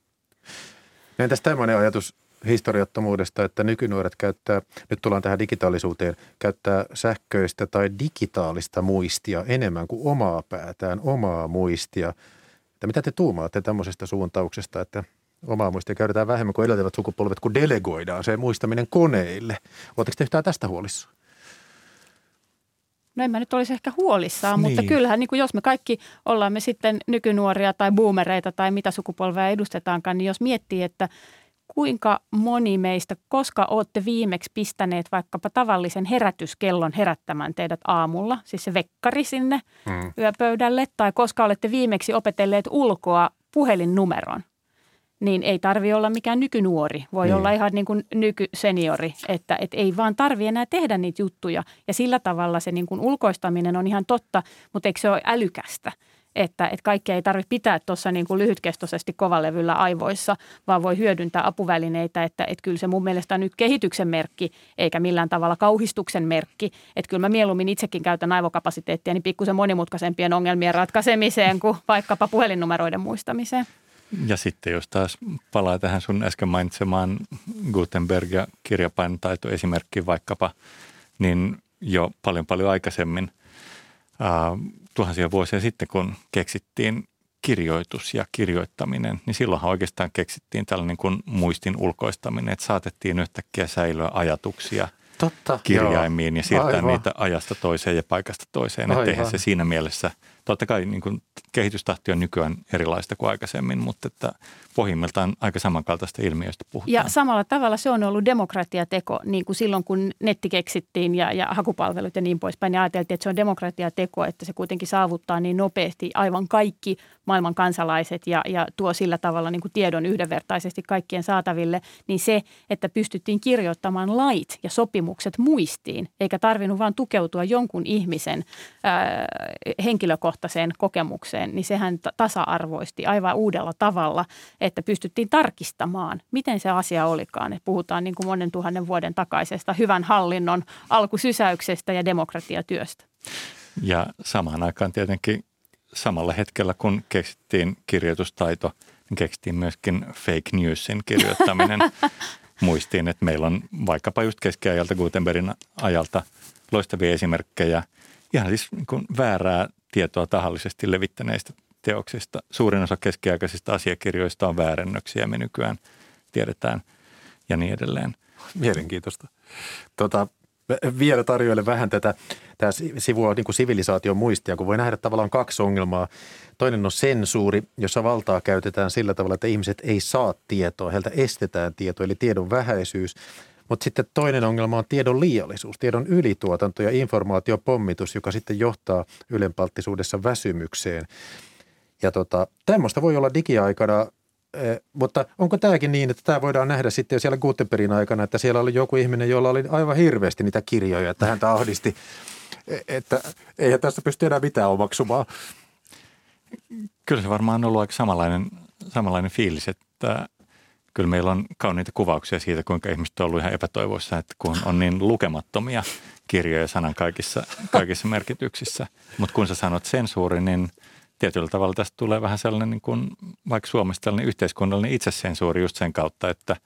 Entäs tämmöinen ajatus historiattomuudesta, että nykynuoret käyttää, nyt tullaan tähän digitaalisuuteen, käyttää sähköistä tai digitaalista muistia enemmän kuin omaa päätään, omaa muistia – että mitä te tuumaatte tämmöisestä suuntauksesta, että omaa muistia käytetään vähemmän kuin edeltävät sukupolvet, kun delegoidaan se muistaminen koneille. Oletteko te yhtään tästä huolissa? No en mä nyt olisi ehkä huolissaan, niin. mutta kyllähän niin kuin jos me kaikki ollaan me sitten nykynuoria tai boomereita tai mitä sukupolvea edustetaankaan, niin jos miettii, että – kuinka moni meistä, koska olette viimeksi pistäneet vaikkapa tavallisen herätyskellon herättämään teidät aamulla, siis se vekkari sinne mm. yöpöydälle, tai koska olette viimeksi opetelleet ulkoa puhelinnumeron, niin ei tarvi olla mikään nykynuori. Voi niin. olla ihan niin kuin nykyseniori, että et ei vaan tarvi enää tehdä niitä juttuja. Ja sillä tavalla se niin kuin ulkoistaminen on ihan totta, mutta eikö se ole älykästä? Että, että kaikkea ei tarvitse pitää tuossa niin kuin lyhytkestoisesti kovalevyllä aivoissa, vaan voi hyödyntää apuvälineitä, että, että kyllä se mun mielestä on nyt kehityksen merkki, eikä millään tavalla kauhistuksen merkki. Että kyllä mä mieluummin itsekin käytän aivokapasiteettia niin pikkusen monimutkaisempien ongelmien ratkaisemiseen kuin vaikkapa puhelinnumeroiden muistamiseen. Ja sitten jos taas palaa tähän sun äsken mainitsemaan Gutenberg ja kirjapainotaitoesimerkki vaikkapa, niin jo paljon paljon aikaisemmin tuhansia vuosia sitten, kun keksittiin kirjoitus ja kirjoittaminen, niin silloinhan oikeastaan keksittiin tällainen kuin muistin ulkoistaminen, että saatettiin yhtäkkiä säilyä ajatuksia Totta, kirjaimiin joo. ja siirtää Aivan. niitä ajasta toiseen ja paikasta toiseen. Että eihän se siinä mielessä, totta kai niin kuin kehitystahti on nykyään erilaista kuin aikaisemmin, mutta että pohjimmiltaan aika samankaltaista ilmiöistä puhutaan. Ja samalla tavalla se on ollut demokratiateko, niin kuin silloin kun netti keksittiin ja, ja hakupalvelut ja niin poispäin. Ja ajateltiin, että se on demokratiateko, että se kuitenkin saavuttaa niin nopeasti aivan kaikki maailman kansalaiset ja, ja tuo sillä tavalla niin kuin tiedon yhdenvertaisesti kaikkien saataville. Niin se, että pystyttiin kirjoittamaan lait ja sopimukset muistiin, eikä tarvinnut vain tukeutua jonkun ihmisen ää, henkilökohtaiseen kokemukseen, niin sehän tasa-arvoisti aivan uudella tavalla että pystyttiin tarkistamaan, miten se asia olikaan. Että puhutaan niin kuin monen tuhannen vuoden takaisesta hyvän hallinnon alkusysäyksestä ja demokratiatyöstä. Ja samaan aikaan tietenkin samalla hetkellä, kun keksittiin kirjoitustaito, niin keksittiin myöskin fake newsin kirjoittaminen. Muistiin, että meillä on vaikkapa just keskiajalta Gutenbergin ajalta loistavia esimerkkejä ihan siis niin väärää tietoa tahallisesti levittäneistä teoksista. Suurin osa keskiaikaisista asiakirjoista on väärennöksiä, me nykyään tiedetään. ja niin edelleen. Mielenkiintoista. Tota, vielä tarjoilen vähän tätä tämä sivua niin kuin sivilisaation muistia, kun voi nähdä tavallaan kaksi ongelmaa. Toinen on sensuuri, jossa valtaa käytetään sillä tavalla, että ihmiset ei saa tietoa, heiltä estetään tietoa, eli tiedon vähäisyys. Mutta sitten toinen ongelma on tiedon liiallisuus, tiedon ylituotanto ja informaatiopommitus, joka sitten johtaa ylenpalttisuudessa väsymykseen. Ja tota, tämmöistä voi olla digiaikana Eh, mutta onko tämäkin niin, että tämä voidaan nähdä sitten jo siellä Gutenbergin aikana, että siellä oli joku ihminen, jolla oli aivan hirveästi niitä kirjoja, että häntä ahdisti, e, että eihän tässä pysty enää mitään omaksumaan. Kyllä se varmaan on ollut aika samanlainen, samanlainen fiilis, että kyllä meillä on kauniita kuvauksia siitä, kuinka ihmiset on ollut ihan epätoivoissa, että kun on niin lukemattomia kirjoja sanan kaikissa, kaikissa merkityksissä. Mutta kun sä sanot sensuuri, niin – tietyllä tavalla tästä tulee vähän sellainen, niin kuin, vaikka Suomessa tällainen yhteiskunnallinen itsesensuuri just sen kautta, että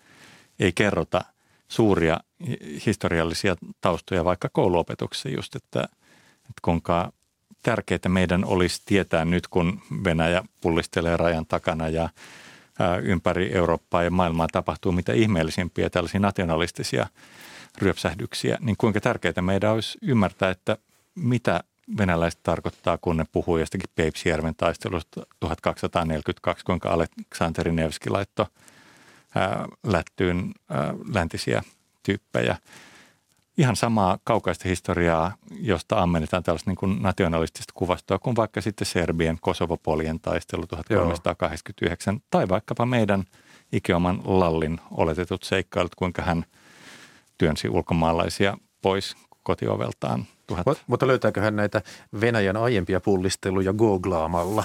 ei kerrota suuria historiallisia taustoja vaikka kouluopetuksessa just, että, että kuinka tärkeää meidän olisi tietää nyt, kun Venäjä pullistelee rajan takana ja ympäri Eurooppaa ja maailmaa tapahtuu mitä ihmeellisimpiä tällaisia nationalistisia ryöpsähdyksiä, niin kuinka tärkeää meidän olisi ymmärtää, että mitä venäläiset tarkoittaa, kun ne puhuu jostakin Peipsijärven taistelusta 1242, kuinka Aleksanteri Nevski laittoi lättyyn läntisiä tyyppejä. Ihan samaa kaukaista historiaa, josta ammennetaan tällaista niin kuin nationalistista kuvastoa, kuin vaikka sitten Serbien Kosovopolien taistelu 1389, Joo. tai vaikkapa meidän Ikeoman Lallin oletetut seikkailut, kuinka hän työnsi ulkomaalaisia pois kotioveltaan tuhat. Mutta löytääkö hän näitä Venäjän aiempia pullisteluja googlaamalla?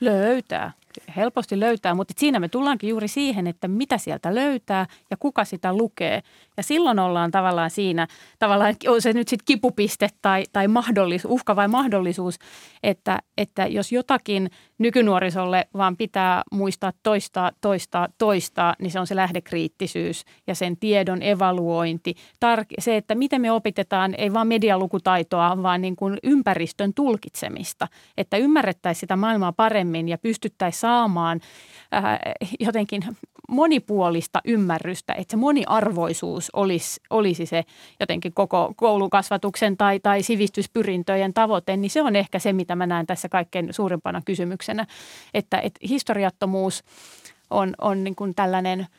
Löytää helposti löytää, mutta siinä me tullaankin juuri siihen, että mitä sieltä löytää ja kuka sitä lukee. Ja silloin ollaan tavallaan siinä, tavallaan on se nyt sitten kipupiste tai, tai mahdollis, uhka vai mahdollisuus, että, että jos jotakin nykynuorisolle vaan pitää muistaa toistaa, toistaa, toistaa, niin se on se lähdekriittisyys ja sen tiedon evaluointi. Tar- se, että miten me opitetaan ei vain medialukutaitoa, vaan niin kuin ympäristön tulkitsemista, että ymmärrettäisiin sitä maailmaa paremmin ja pystyttäisiin saamaan äh, jotenkin monipuolista ymmärrystä, että se moniarvoisuus olisi, olisi se jotenkin koko koulukasvatuksen tai, tai sivistyspyrintöjen tavoite, niin se on ehkä se, mitä mä näen tässä kaikkein suurimpana kysymyksenä, että, että historiattomuus on, on niin kuin tällainen –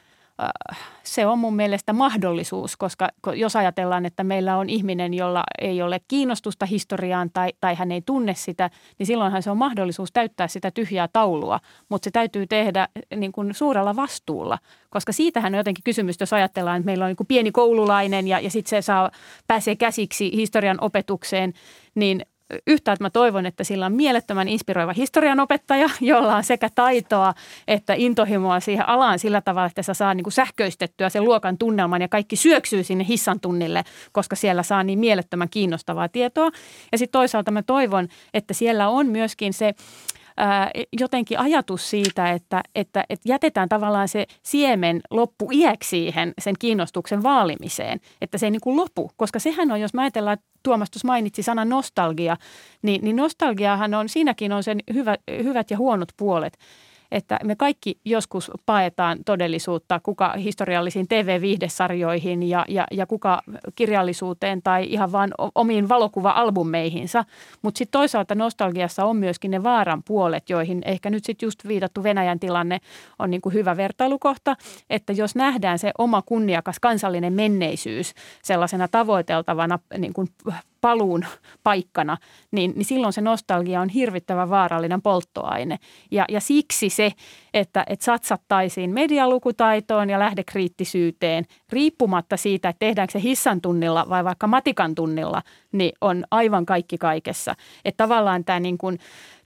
se on mun mielestä mahdollisuus, koska jos ajatellaan, että meillä on ihminen, jolla ei ole kiinnostusta historiaan tai, tai hän ei tunne sitä, niin silloinhan se on mahdollisuus täyttää sitä tyhjää taulua, mutta se täytyy tehdä niin kuin suurella vastuulla, koska siitähän on jotenkin kysymys, jos ajatellaan, että meillä on niin kuin pieni koululainen ja, ja sitten se saa, pääsee käsiksi historian opetukseen, niin yhtäältä mä toivon, että sillä on mielettömän inspiroiva historianopettaja, jolla on sekä taitoa että intohimoa siihen alaan sillä tavalla, että se saa niin kuin sähköistettyä sen luokan tunnelman ja kaikki syöksyy sinne hissan tunnille, koska siellä saa niin mielettömän kiinnostavaa tietoa. Ja sitten toisaalta mä toivon, että siellä on myöskin se jotenkin ajatus siitä, että, että, että jätetään tavallaan se siemen loppu iäksi siihen sen kiinnostuksen vaalimiseen, että se ei niin kuin lopu, koska sehän on, jos mä ajatellaan, että Tuomas tuossa mainitsi sana nostalgia, niin, niin nostalgiahan on, siinäkin on sen hyvä, hyvät ja huonot puolet että me kaikki joskus paetaan todellisuutta, kuka historiallisiin TV-viihdesarjoihin ja, ja, ja kuka kirjallisuuteen tai ihan vain omiin valokuva-albumeihinsa. Mutta sitten toisaalta nostalgiassa on myöskin ne vaaran puolet, joihin ehkä nyt sitten just viitattu Venäjän tilanne on niin kuin hyvä vertailukohta, että jos nähdään se oma kunniakas kansallinen menneisyys sellaisena tavoiteltavana niin kuin paluun paikkana, niin, niin silloin se nostalgia on hirvittävän vaarallinen polttoaine. Ja, ja siksi se, että, että satsattaisiin medialukutaitoon ja lähdekriittisyyteen riippumatta siitä, että tehdäänkö se hissan tunnilla vai vaikka matikan tunnilla, niin on aivan kaikki kaikessa. Että tavallaan tämä niin kuin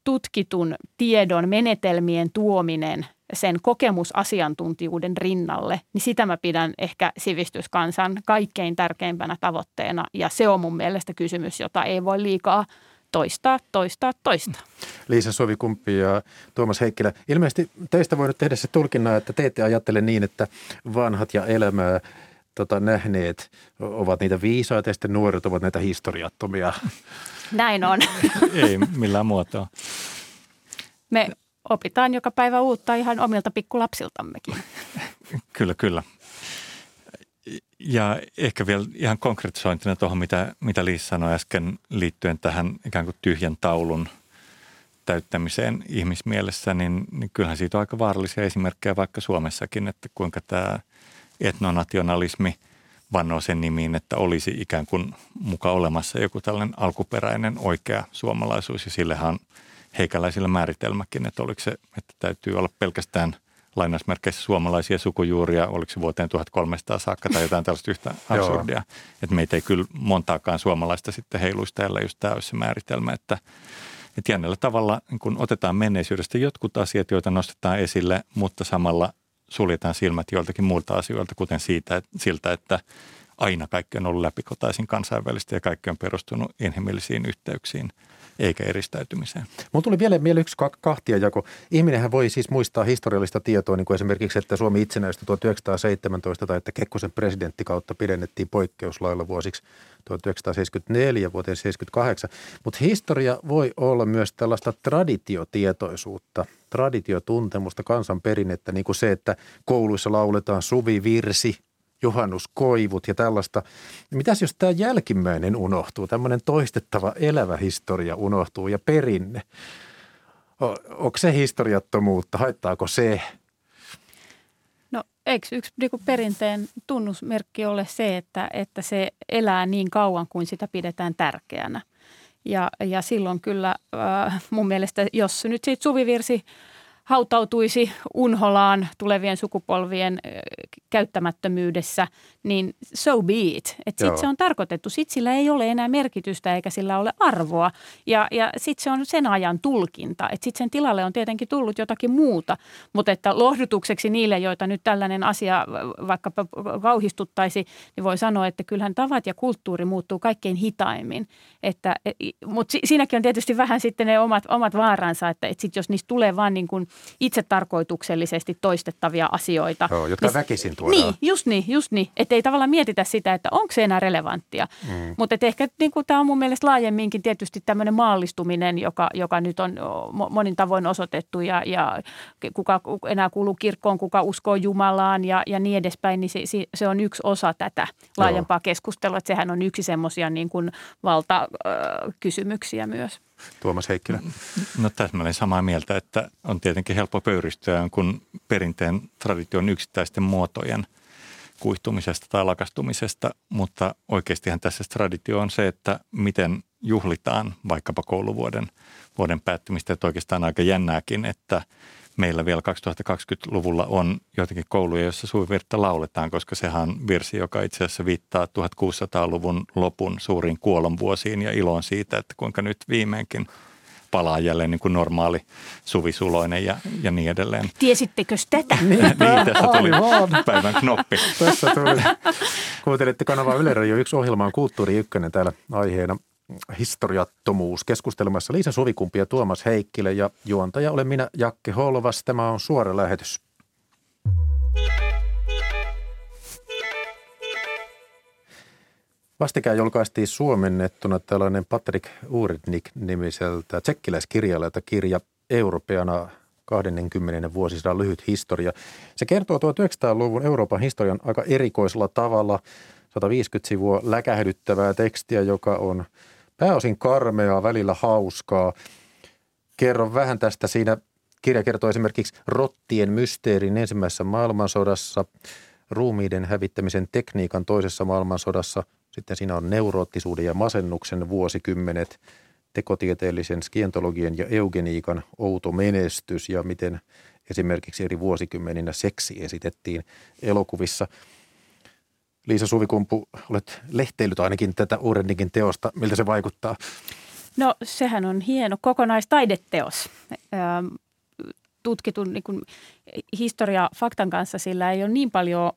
tutkitun tiedon menetelmien tuominen – sen kokemusasiantuntijuuden rinnalle, niin sitä mä pidän ehkä sivistyskansan kaikkein tärkeimpänä tavoitteena. Ja se on mun mielestä kysymys, jota ei voi liikaa toistaa, toistaa, toistaa. Liisa Sovikumpi ja Tuomas Heikkilä. Ilmeisesti teistä voi nyt tehdä se tulkinna, että te ette ajattele niin, että vanhat ja elämää tota, nähneet ovat niitä viisaita ja sitten nuoret ovat näitä historiattomia. Näin on. ei millään muotoa. Me opitaan joka päivä uutta ihan omilta pikkulapsiltammekin. kyllä, kyllä. Ja ehkä vielä ihan konkretisointina tuohon, mitä, mitä Liis sanoi äsken liittyen tähän ikään kuin tyhjän taulun täyttämiseen ihmismielessä, niin, niin kyllähän siitä on aika vaarallisia esimerkkejä vaikka Suomessakin, että kuinka tämä etnonationalismi vannoo sen nimiin, että olisi ikään kuin muka olemassa joku tällainen alkuperäinen oikea suomalaisuus ja sillehän heikäläisillä määritelmäkin, että oliko se, että täytyy olla pelkästään – lainausmerkeissä suomalaisia sukujuuria, oliko se vuoteen 1300 saakka tai jotain tällaista yhtä absurdia. että meitä ei kyllä montaakaan suomalaista sitten heiluisi täällä, just tämä olisi se määritelmä, että että jännällä tavalla niin kun otetaan menneisyydestä jotkut asiat, joita nostetaan esille, mutta samalla suljetaan silmät joiltakin muilta asioilta, kuten siitä, että, siltä, että aina kaikki on ollut läpikotaisin kansainvälistä ja kaikki on perustunut inhimillisiin yhteyksiin – eikä eristäytymiseen. Mun tuli vielä mieleen yksi kahtia jako. Ihminenhän voi siis muistaa historiallista tietoa, niin kuin esimerkiksi, että Suomi itsenäistyi 1917 tai että Kekkosen presidenttikautta pidennettiin poikkeuslailla vuosiksi 1974 vuoteen 1978. Mutta historia voi olla myös tällaista traditiotietoisuutta, traditiotuntemusta, kansanperinnettä, niin kuin se, että kouluissa lauletaan suvivirsi – juhannuskoivut ja tällaista. Mitäs jos tämä jälkimmäinen unohtuu, tämmöinen toistettava elävä historia unohtuu ja perinne? Onko se historiattomuutta, haittaako se? No eikö yksi niin perinteen tunnusmerkki ole se, että, että se elää niin kauan kuin sitä pidetään tärkeänä? Ja, ja silloin kyllä äh, mun mielestä, jos nyt siitä suvivirsi – hautautuisi unholaan tulevien sukupolvien käyttämättömyydessä, niin so be it. Että sitten se on tarkoitettu. Sitten sillä ei ole enää merkitystä eikä sillä ole arvoa. Ja, ja sitten se on sen ajan tulkinta. Että sitten sen tilalle on tietenkin tullut jotakin muuta. Mutta että lohdutukseksi niille, joita nyt tällainen asia vaikka kauhistuttaisi, niin voi sanoa, että kyllähän tavat ja kulttuuri muuttuu kaikkein hitaimmin. Että, e, mutta siinäkin on tietysti vähän sitten ne omat, omat vaaransa, että, että sit jos niistä tulee vaan niin kuin itse tarkoituksellisesti toistettavia asioita. Joo, jotka niin, väkisin tuodaan. Niin, just niin, just niin. Että ei tavallaan mietitä sitä, että onko se enää relevanttia. Mm. Mutta ehkä niin kuin, tämä on mun mielestä laajemminkin tietysti tämmöinen maallistuminen, joka, joka nyt on monin tavoin osoitettu ja, ja kuka enää kuuluu kirkkoon, kuka uskoo Jumalaan ja, ja niin edespäin, niin se, se on yksi osa tätä laajempaa Joo. keskustelua. Että sehän on yksi semmoisia niin kuin valtakysymyksiä myös. Tuomas Heikkilä? No täsmälleen samaa mieltä, että on tietenkin helppo pöyristyä kun perinteen tradition yksittäisten muotojen kuihtumisesta tai lakastumisesta, mutta oikeastihan tässä traditio on se, että miten juhlitaan vaikkapa kouluvuoden vuoden päättymistä, että oikeastaan aika jännääkin, että – meillä vielä 2020-luvulla on joitakin kouluja, joissa suvivirttä lauletaan, koska sehän on virsi, joka itse asiassa viittaa 1600-luvun lopun suuriin kuolonvuosiin ja iloon siitä, että kuinka nyt viimeinkin palaa jälleen niin kuin normaali suvisuloinen ja, ja niin edelleen. Tiesittekö tätä? niin, tässä tuli päivän knoppi. tässä tuli. Kuuntelitte kanava Yle Radio 1 ohjelmaan Kulttuuri Ykkönen täällä aiheena historiattomuus keskustelemassa Liisa Suvikumpi ja Tuomas Heikkilä ja juontaja olen minä Jakke Holvas. Tämä on suora lähetys. Vastikään julkaistiin suomennettuna tällainen Patrick Uridnik-nimiseltä tsekkiläiskirjailijalta kirja Europeana 20. vuosisadan lyhyt historia. Se kertoo 1900-luvun Euroopan historian aika erikoisella tavalla. 150 sivua läkähdyttävää tekstiä, joka on – pääosin karmeaa, välillä hauskaa. Kerro vähän tästä. Siinä kirja kertoo esimerkiksi rottien mysteerin ensimmäisessä maailmansodassa, ruumiiden hävittämisen tekniikan toisessa maailmansodassa. Sitten siinä on neuroottisuuden ja masennuksen vuosikymmenet, tekotieteellisen skientologian ja eugeniikan outo menestys ja miten esimerkiksi eri vuosikymmeninä seksi esitettiin elokuvissa – Liisa Suvikumpu, olet lehteillyt ainakin tätä Urennikin teosta. Miltä se vaikuttaa? No sehän on hieno kokonaistaideteos tutkitun niin kuin historia faktan kanssa sillä ei ole niin paljon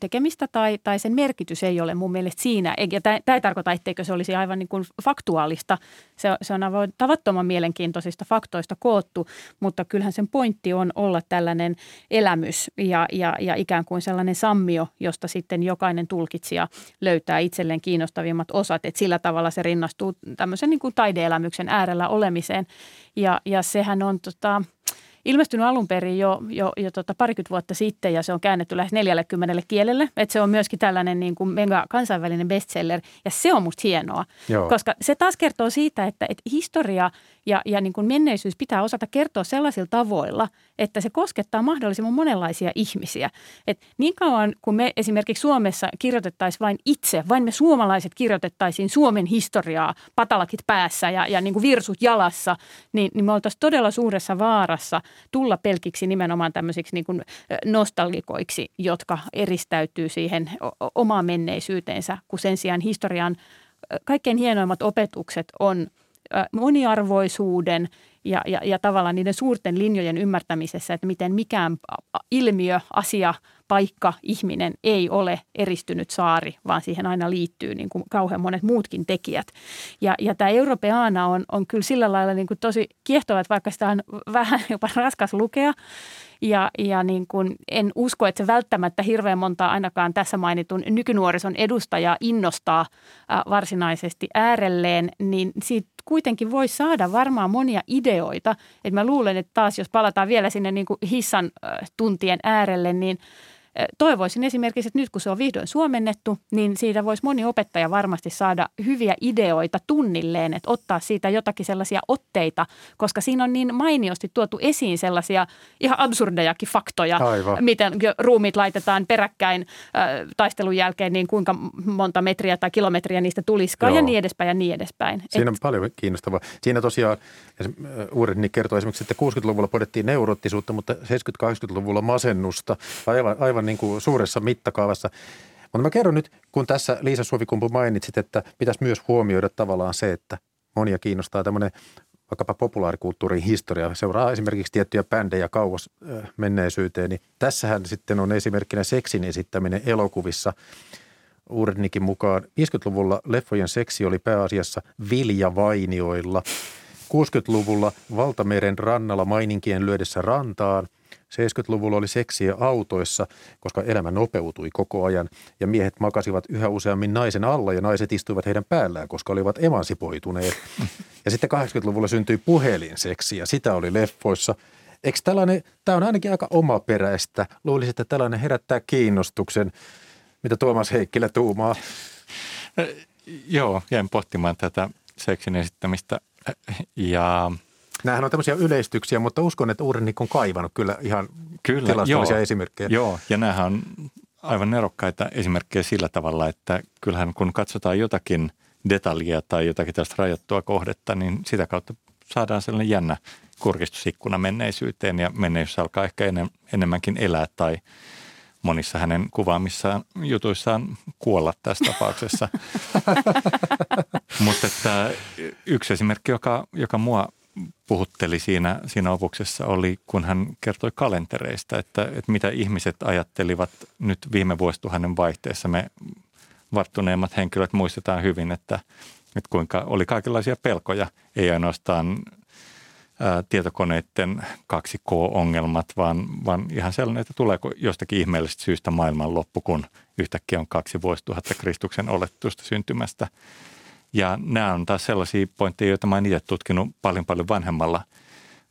tekemistä tai, tai sen merkitys ei ole mun mielestä siinä. Ja tämä ei tarkoita, etteikö se olisi aivan niin kuin faktuaalista. Se, se on aivan tavattoman mielenkiintoisista faktoista koottu, mutta kyllähän sen pointti on olla tällainen elämys ja, ja, ja ikään kuin sellainen sammio, josta sitten jokainen tulkitsija löytää itselleen kiinnostavimmat osat. Että sillä tavalla se rinnastuu tämmöisen niin kuin taideelämyksen äärellä olemiseen. Ja, ja sehän on tota, ilmestynyt alun perin jo, jo, jo tota parikymmentä vuotta sitten ja se on käännetty lähes 40 kielelle. Että se on myöskin tällainen niin kuin mega kansainvälinen bestseller ja se on musta hienoa, Joo. koska se taas kertoo siitä, että, että historia ja, ja niin kuin menneisyys pitää osata kertoa sellaisilla tavoilla, että se koskettaa mahdollisimman monenlaisia ihmisiä. Et niin kauan kuin me esimerkiksi Suomessa kirjoitettaisiin vain itse, vain me suomalaiset kirjoitettaisiin Suomen historiaa patalakit päässä ja, ja niin kuin virsut jalassa, niin, niin me oltaisiin todella suuressa vaarassa tulla pelkiksi nimenomaan tämmöisiksi niin kuin nostalgikoiksi, jotka eristäytyy siihen omaan menneisyyteensä, kun sen sijaan historian kaikkein hienoimmat opetukset on – moniarvoisuuden ja, ja, ja tavallaan niiden suurten linjojen ymmärtämisessä, että miten mikään ilmiö, asia, paikka, ihminen ei ole eristynyt saari, vaan siihen aina liittyy niin kuin kauhean monet muutkin tekijät. Ja, ja tämä Europeana on, on kyllä sillä lailla niin kuin tosi kiehtova, että vaikka sitä on vähän jopa raskas lukea, ja, ja niin kuin en usko, että se välttämättä hirveän monta ainakaan tässä mainitun nykynuorison edustajaa innostaa varsinaisesti äärelleen, niin siitä kuitenkin voi saada varmaan monia ideoita. Et mä luulen, että taas jos palataan vielä sinne niin kuin hissan tuntien äärelle, niin – Toivoisin esimerkiksi, että nyt kun se on vihdoin suomennettu, niin siitä voisi moni opettaja varmasti saada hyviä ideoita tunnilleen, että ottaa siitä jotakin sellaisia otteita, koska siinä on niin mainiosti tuotu esiin sellaisia ihan absurdejakin faktoja, Aivan. miten ruumit laitetaan peräkkäin äh, taistelun jälkeen, niin kuinka monta metriä tai kilometriä niistä tulisikaan Joo. ja niin edespäin ja niin edespäin. Siinä Et... on paljon kiinnostavaa. Siinä tosiaan uudet niin kertoo esimerkiksi, että 60-luvulla podettiin neuroottisuutta, mutta 70-80-luvulla masennusta. Aivan, aivan aivan niin kuin suuressa mittakaavassa. Mutta mä kerron nyt, kun tässä Liisa Suovikumpu mainitsit, että pitäisi myös huomioida tavallaan se, että monia kiinnostaa tämmöinen vaikkapa populaarikulttuurin historia, seuraa esimerkiksi tiettyjä bändejä kauas menneisyyteen, niin tässähän sitten on esimerkkinä seksin esittäminen elokuvissa. Uudenikin mukaan 50-luvulla leffojen seksi oli pääasiassa viljavainioilla. 60-luvulla valtameren rannalla maininkien lyödessä rantaan – 70-luvulla oli seksiä autoissa, koska elämä nopeutui koko ajan ja miehet makasivat yhä useammin naisen alla ja naiset istuivat heidän päällään, koska olivat emansipoituneet. Ja sitten 80-luvulla syntyi puhelinseksi ja sitä oli leffoissa. Eikö tällainen, tämä on ainakin aika omaperäistä. Luulisin, että tällainen herättää kiinnostuksen, mitä Tuomas Heikkilä tuumaa. Joo, jäin pohtimaan tätä seksin esittämistä ja – Nämähän on tämmöisiä yleistyksiä, mutta uskon, että Uurennik on kaivannut kyllä ihan kyllä, tilastollisia joo, esimerkkejä. Joo, ja nämähän on aivan nerokkaita esimerkkejä sillä tavalla, että kyllähän kun katsotaan jotakin detaljia tai jotakin tästä rajattua kohdetta, niin sitä kautta saadaan sellainen jännä kurkistusikkuna menneisyyteen ja menneisyys alkaa ehkä enem, enemmänkin elää tai monissa hänen kuvaamissaan jutuissaan kuolla tässä tapauksessa. Mutta että yksi esimerkki, joka, joka mua puhutteli siinä, siinä opuksessa oli, kun hän kertoi kalentereista, että, että mitä ihmiset ajattelivat nyt viime vuosituhannen vaihteessa. Me varttuneemmat henkilöt muistetaan hyvin, että, että kuinka oli kaikenlaisia pelkoja, ei ainoastaan ää, tietokoneiden 2K-ongelmat, vaan, vaan ihan sellainen, että tuleeko jostakin ihmeellisestä syystä maailman loppu, kun yhtäkkiä on kaksi vuosituhatta Kristuksen oletusta syntymästä – ja nämä on taas sellaisia pointteja, joita mä oon itse tutkinut paljon paljon vanhemmalla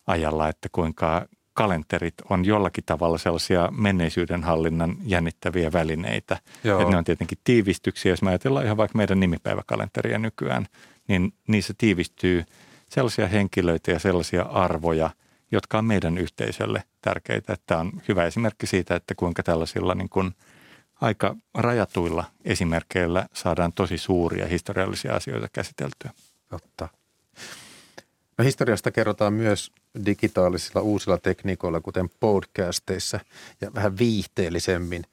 ajalla, että kuinka kalenterit on jollakin tavalla sellaisia menneisyyden hallinnan jännittäviä välineitä. Että ne on tietenkin tiivistyksiä. Jos me ajatellaan ihan vaikka meidän nimipäiväkalenteria nykyään, niin niissä tiivistyy sellaisia henkilöitä ja sellaisia arvoja, jotka on meidän yhteisölle tärkeitä. Tämä on hyvä esimerkki siitä, että kuinka tällaisilla niin kuin – aika rajatuilla esimerkkeillä saadaan tosi suuria historiallisia asioita käsiteltyä. Totta. No historiasta kerrotaan myös digitaalisilla uusilla tekniikoilla, kuten podcasteissa ja vähän viihteellisemmin.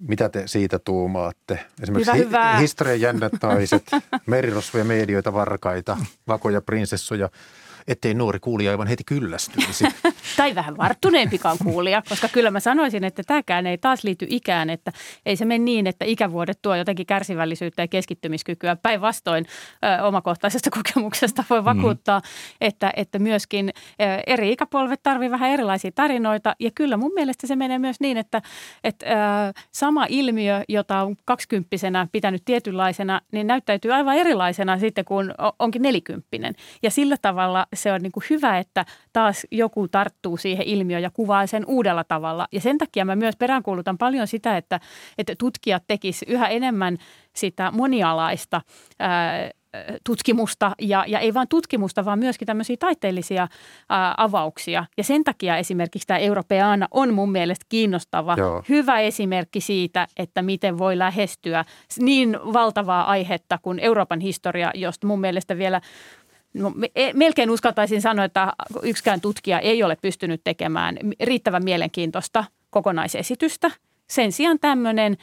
Mitä te siitä tuumaatte? Esimerkiksi hyvä, hi- historian jännät naiset, merirosvoja, medioita, varkaita, vakoja, prinsessoja – ettei nuori kuulija aivan heti kyllästyisi. tai vähän varttuneempikaan kuulija, koska kyllä mä sanoisin, että tämäkään ei taas liity ikään, että ei se mene niin, että ikävuodet tuo jotenkin kärsivällisyyttä ja keskittymiskykyä. Päinvastoin omakohtaisesta kokemuksesta voi mm. vakuuttaa, mm. että, että myöskin ö, eri ikäpolvet tarvitsevat vähän erilaisia tarinoita ja kyllä mun mielestä se menee myös niin, että, että ö, sama ilmiö, jota on kaksikymppisenä pitänyt tietynlaisena, niin näyttäytyy aivan erilaisena sitten, kun onkin nelikymppinen. Ja sillä tavalla se on niin kuin hyvä, että taas joku tarttuu siihen ilmiöön ja kuvaa sen uudella tavalla. Ja sen takia mä myös peräänkuulutan paljon sitä, että, että tutkijat tekisivät yhä enemmän sitä monialaista ää, tutkimusta ja, ja ei vain tutkimusta, vaan myöskin tämmöisiä taiteellisia ää, avauksia. Ja sen takia esimerkiksi tämä Europeana on mun mielestä kiinnostava, Joo. hyvä esimerkki siitä, että miten voi lähestyä niin valtavaa aihetta kuin Euroopan historia, josta mun mielestä vielä melkein uskaltaisin sanoa, että yksikään tutkija ei ole pystynyt tekemään riittävän mielenkiintoista kokonaisesitystä. Sen sijaan tämmöinen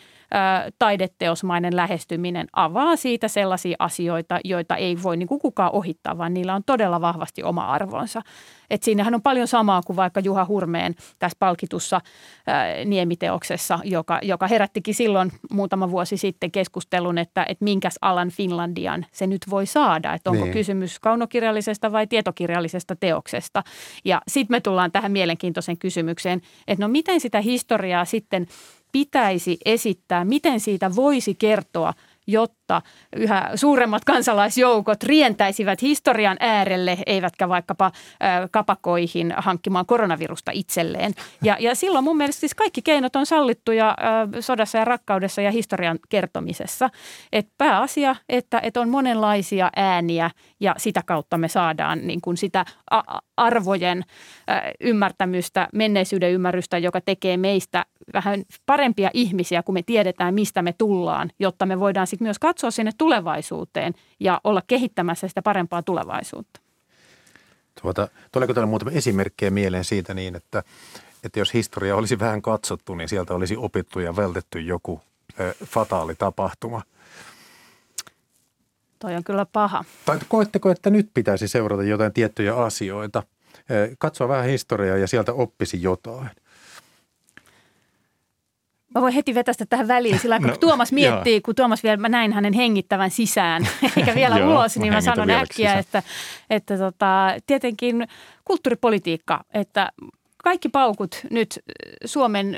taideteosmainen lähestyminen avaa siitä sellaisia asioita, joita ei voi niin kuin kukaan ohittaa, vaan niillä on todella vahvasti oma arvonsa. Et siinähän on paljon samaa kuin vaikka Juha Hurmeen tässä palkitussa ää, niemiteoksessa, joka, joka herättikin silloin muutama vuosi sitten keskustelun, että, että minkäs alan Finlandian se nyt voi saada. Että onko niin. kysymys kaunokirjallisesta vai tietokirjallisesta teoksesta. Ja sitten me tullaan tähän mielenkiintoiseen kysymykseen, että no miten sitä historiaa sitten pitäisi esittää, miten siitä voisi kertoa, jotta yhä suuremmat kansalaisjoukot rientäisivät historian äärelle, eivätkä vaikkapa kapakoihin hankkimaan koronavirusta itselleen. Ja, ja silloin mun mielestä siis kaikki keinot on sallittuja sodassa ja rakkaudessa ja historian kertomisessa. Et pääasia, että, että on monenlaisia ääniä ja sitä kautta me saadaan niin kuin sitä arvojen ymmärtämystä, menneisyyden ymmärrystä, joka tekee meistä vähän parempia ihmisiä, kun me tiedetään, mistä me tullaan, jotta me voidaan sitten myös katsoa sinne tulevaisuuteen ja olla kehittämässä sitä parempaa tulevaisuutta. Tuota, tuleeko teille muutama esimerkkejä mieleen siitä niin, että, että jos historia olisi vähän katsottu, niin sieltä olisi opittu ja vältetty joku ö, fataali tapahtuma? Toi on kyllä paha. Tai koetteko, että nyt pitäisi seurata jotain tiettyjä asioita, katsoa vähän historiaa ja sieltä oppisi jotain? Mä voin heti vetästä tähän väliin, sillä kun no, Tuomas miettii, joo. kun Tuomas vielä, mä näin hänen hengittävän sisään, eikä vielä joo, ulos, niin mä sanon äkkiä, että, että tota, tietenkin kulttuuripolitiikka, että kaikki paukut nyt Suomen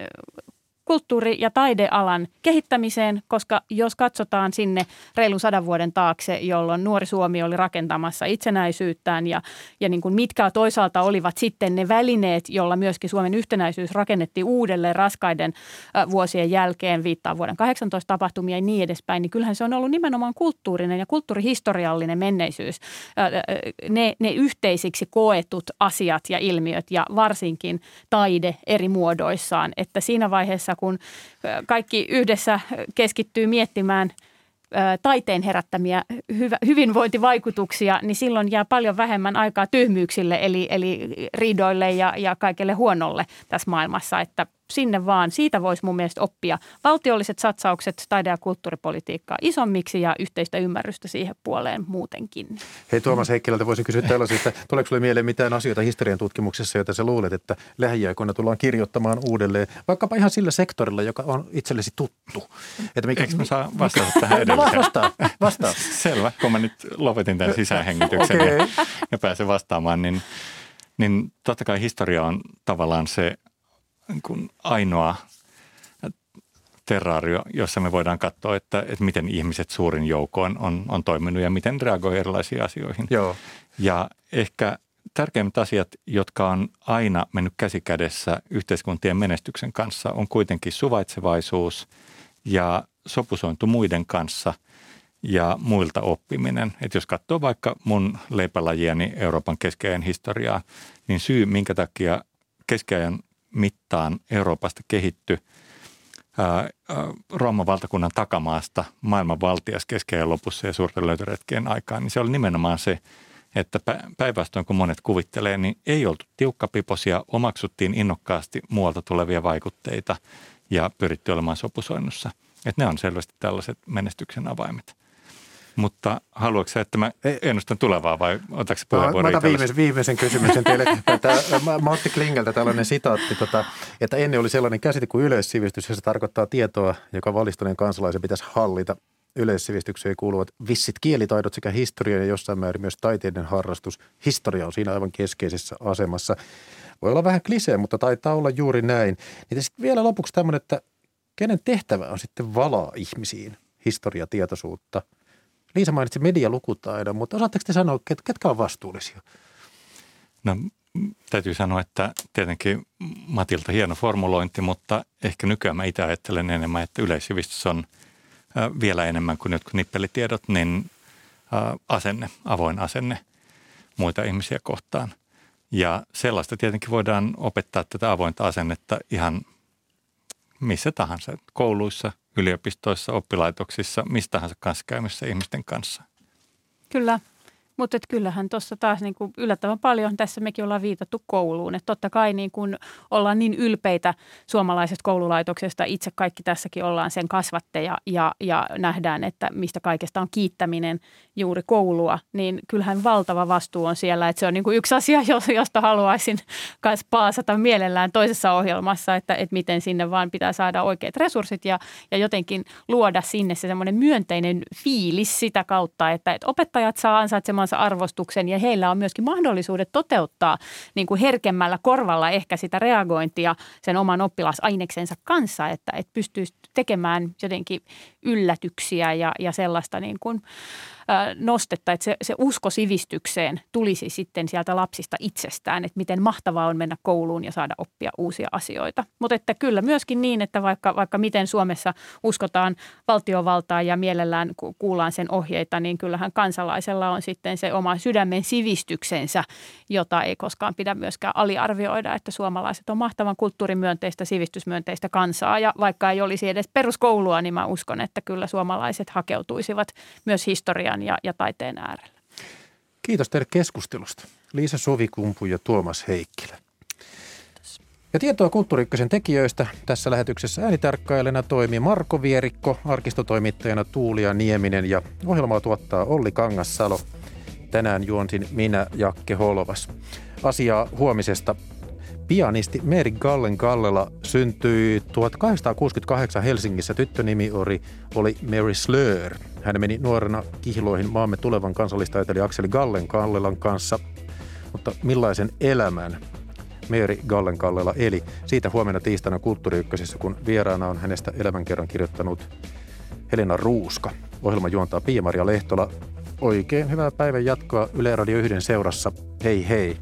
kulttuuri- ja taidealan kehittämiseen, koska jos katsotaan sinne reilun sadan vuoden taakse, jolloin nuori Suomi oli rakentamassa itsenäisyyttään ja, ja niin kuin mitkä toisaalta olivat sitten ne välineet, jolla myöskin Suomen yhtenäisyys rakennettiin uudelleen raskaiden vuosien jälkeen, viittaa vuoden 18 tapahtumia ja niin edespäin, niin kyllähän se on ollut nimenomaan kulttuurinen ja kulttuurihistoriallinen menneisyys, ne, ne yhteisiksi koetut asiat ja ilmiöt ja varsinkin taide eri muodoissaan, että siinä vaiheessa kun kaikki yhdessä keskittyy miettimään taiteen herättämiä hyvinvointivaikutuksia, niin silloin jää paljon vähemmän aikaa tyhmyyksille, eli, eli riidoille ja, ja kaikelle huonolle tässä maailmassa. Että sinne vaan. Siitä voisi mun mielestä oppia valtiolliset satsaukset taide- ja kulttuuripolitiikkaa isommiksi ja yhteistä ymmärrystä siihen puoleen muutenkin. Hei Tuomas Heikkilältä voisin kysyä tällaisista, tuleeko sinulle mieleen mitään asioita historian tutkimuksessa, joita sä luulet, että lähiaikoina tullaan kirjoittamaan uudelleen, vaikkapa ihan sillä sektorilla, joka on itsellesi tuttu. Että mikä, Eikö mä saa vastata tähän edelliseen? Vastaa, vastaa. Selvä, kun mä nyt lopetin tämän sisäänhengityksen okay. ja, ja pääsen vastaamaan, niin, niin totta kai historia on tavallaan se kuin ainoa terraario, jossa me voidaan katsoa, että, että miten ihmiset suurin joukoon on, on toiminut ja miten reagoi erilaisiin asioihin. Joo. Ja ehkä tärkeimmät asiat, jotka on aina mennyt käsi kädessä yhteiskuntien menestyksen kanssa, on kuitenkin suvaitsevaisuus ja sopusointu muiden kanssa ja muilta oppiminen. Et jos katsoo vaikka mun leipälajieni Euroopan keskiajan historiaa, niin syy, minkä takia keskiajan mittaan Euroopasta kehitty Rooman valtakunnan takamaasta maailman valtias keskeinen lopussa ja suurten löytöretkien aikaan, niin se oli nimenomaan se, että päinvastoin kuin monet kuvittelee, niin ei oltu tiukkapiposia, omaksuttiin innokkaasti muualta tulevia vaikutteita ja pyritty olemaan sopusoinnussa. Että ne on selvästi tällaiset menestyksen avaimet. Mutta haluatko sä, että mä ennustan tulevaa vai otaks puheenvuoron? Mä otan viimeisen, viimeisen kysymyksen teille. Tämä, Matti Klingeltä tällainen sitaatti, tota, että ennen oli sellainen käsite kuin yleissivistys, ja se tarkoittaa tietoa, joka valistuneen kansalaisen pitäisi hallita. Yleissivistykseen kuuluvat vissit kielitaidot sekä historia ja jossain määrin myös taiteiden harrastus. Historia on siinä aivan keskeisessä asemassa. Voi olla vähän klisee, mutta taitaa olla juuri näin. Niin sitten vielä lopuksi tämmöinen, että kenen tehtävä on sitten valaa ihmisiin historiatietoisuutta – Liisa mainitsi medialukutaidon, mutta osaatteko te sanoa, ketkä on vastuullisia? No täytyy sanoa, että tietenkin Matilta hieno formulointi, mutta ehkä nykyään mä itse ajattelen enemmän, että yleissivistys on vielä enemmän kuin jotkut nippelitiedot, niin asenne, avoin asenne muita ihmisiä kohtaan. Ja sellaista tietenkin voidaan opettaa tätä avointa asennetta ihan missä tahansa, kouluissa, yliopistoissa, oppilaitoksissa, mistä tahansa kanssakäymissä ihmisten kanssa. Kyllä, mutta kyllähän tuossa taas niin kuin yllättävän paljon, tässä mekin ollaan viitattu kouluun. Että totta kai niin kuin ollaan niin ylpeitä suomalaisesta koululaitoksesta, itse kaikki tässäkin ollaan sen kasvatteja ja, ja nähdään, että mistä kaikesta on kiittäminen juuri koulua, niin kyllähän valtava vastuu on siellä. Että se on niin kuin yksi asia, josta haluaisin myös paasata mielellään toisessa ohjelmassa, että, että miten sinne vaan pitää saada oikeat resurssit ja, ja jotenkin luoda sinne se semmoinen myönteinen fiilis sitä kautta, että, että opettajat saa ansaitsemaan saamansa arvostuksen ja heillä on myöskin mahdollisuudet toteuttaa niin kuin herkemmällä korvalla ehkä sitä reagointia sen oman oppilasaineksensa kanssa, että, että pystyisi tekemään jotenkin yllätyksiä ja, ja sellaista niin kuin, nostetta, että se, se usko sivistykseen tulisi sitten sieltä lapsista itsestään, että miten mahtavaa on mennä kouluun ja saada oppia uusia asioita. Mutta että kyllä myöskin niin, että vaikka, vaikka miten Suomessa uskotaan valtiovaltaa ja mielellään kuullaan sen ohjeita, niin kyllähän kansalaisella on sitten se oma sydämen sivistyksensä, jota ei koskaan pidä myöskään aliarvioida, että suomalaiset on mahtavan kulttuurimyönteistä, sivistysmyönteistä kansaa ja vaikka ei olisi edes peruskoulua, niin mä uskon, että kyllä suomalaiset hakeutuisivat myös historiaan historian ja, ja taiteen äärellä. Kiitos teille keskustelusta. Liisa Sovikumpu ja Tuomas Heikkilä. Ja tietoa kulttuuriykkösen tekijöistä tässä lähetyksessä äänitarkkailijana toimii Marko Vierikko, arkistotoimittajana Tuulia Nieminen ja ohjelmaa tuottaa Olli Kangassalo. Tänään juonsin minä, Jakke Holvas. Asiaa huomisesta Pianisti Mary Gallen Gallela syntyi 1868 Helsingissä. Tyttönimi oli, oli Mary Slur. Hän meni nuorena kihloihin maamme tulevan kansallistaiteilija Akseli Gallen Gallelan kanssa. Mutta millaisen elämän Mary Gallen Gallela eli? Siitä huomenna tiistaina Kulttuuri kun vieraana on hänestä elämänkerran kirjoittanut Helena Ruuska. Ohjelma juontaa Pia-Maria Lehtola. Oikein hyvää päivän jatkoa Yle Radio 1 seurassa. Hei hei!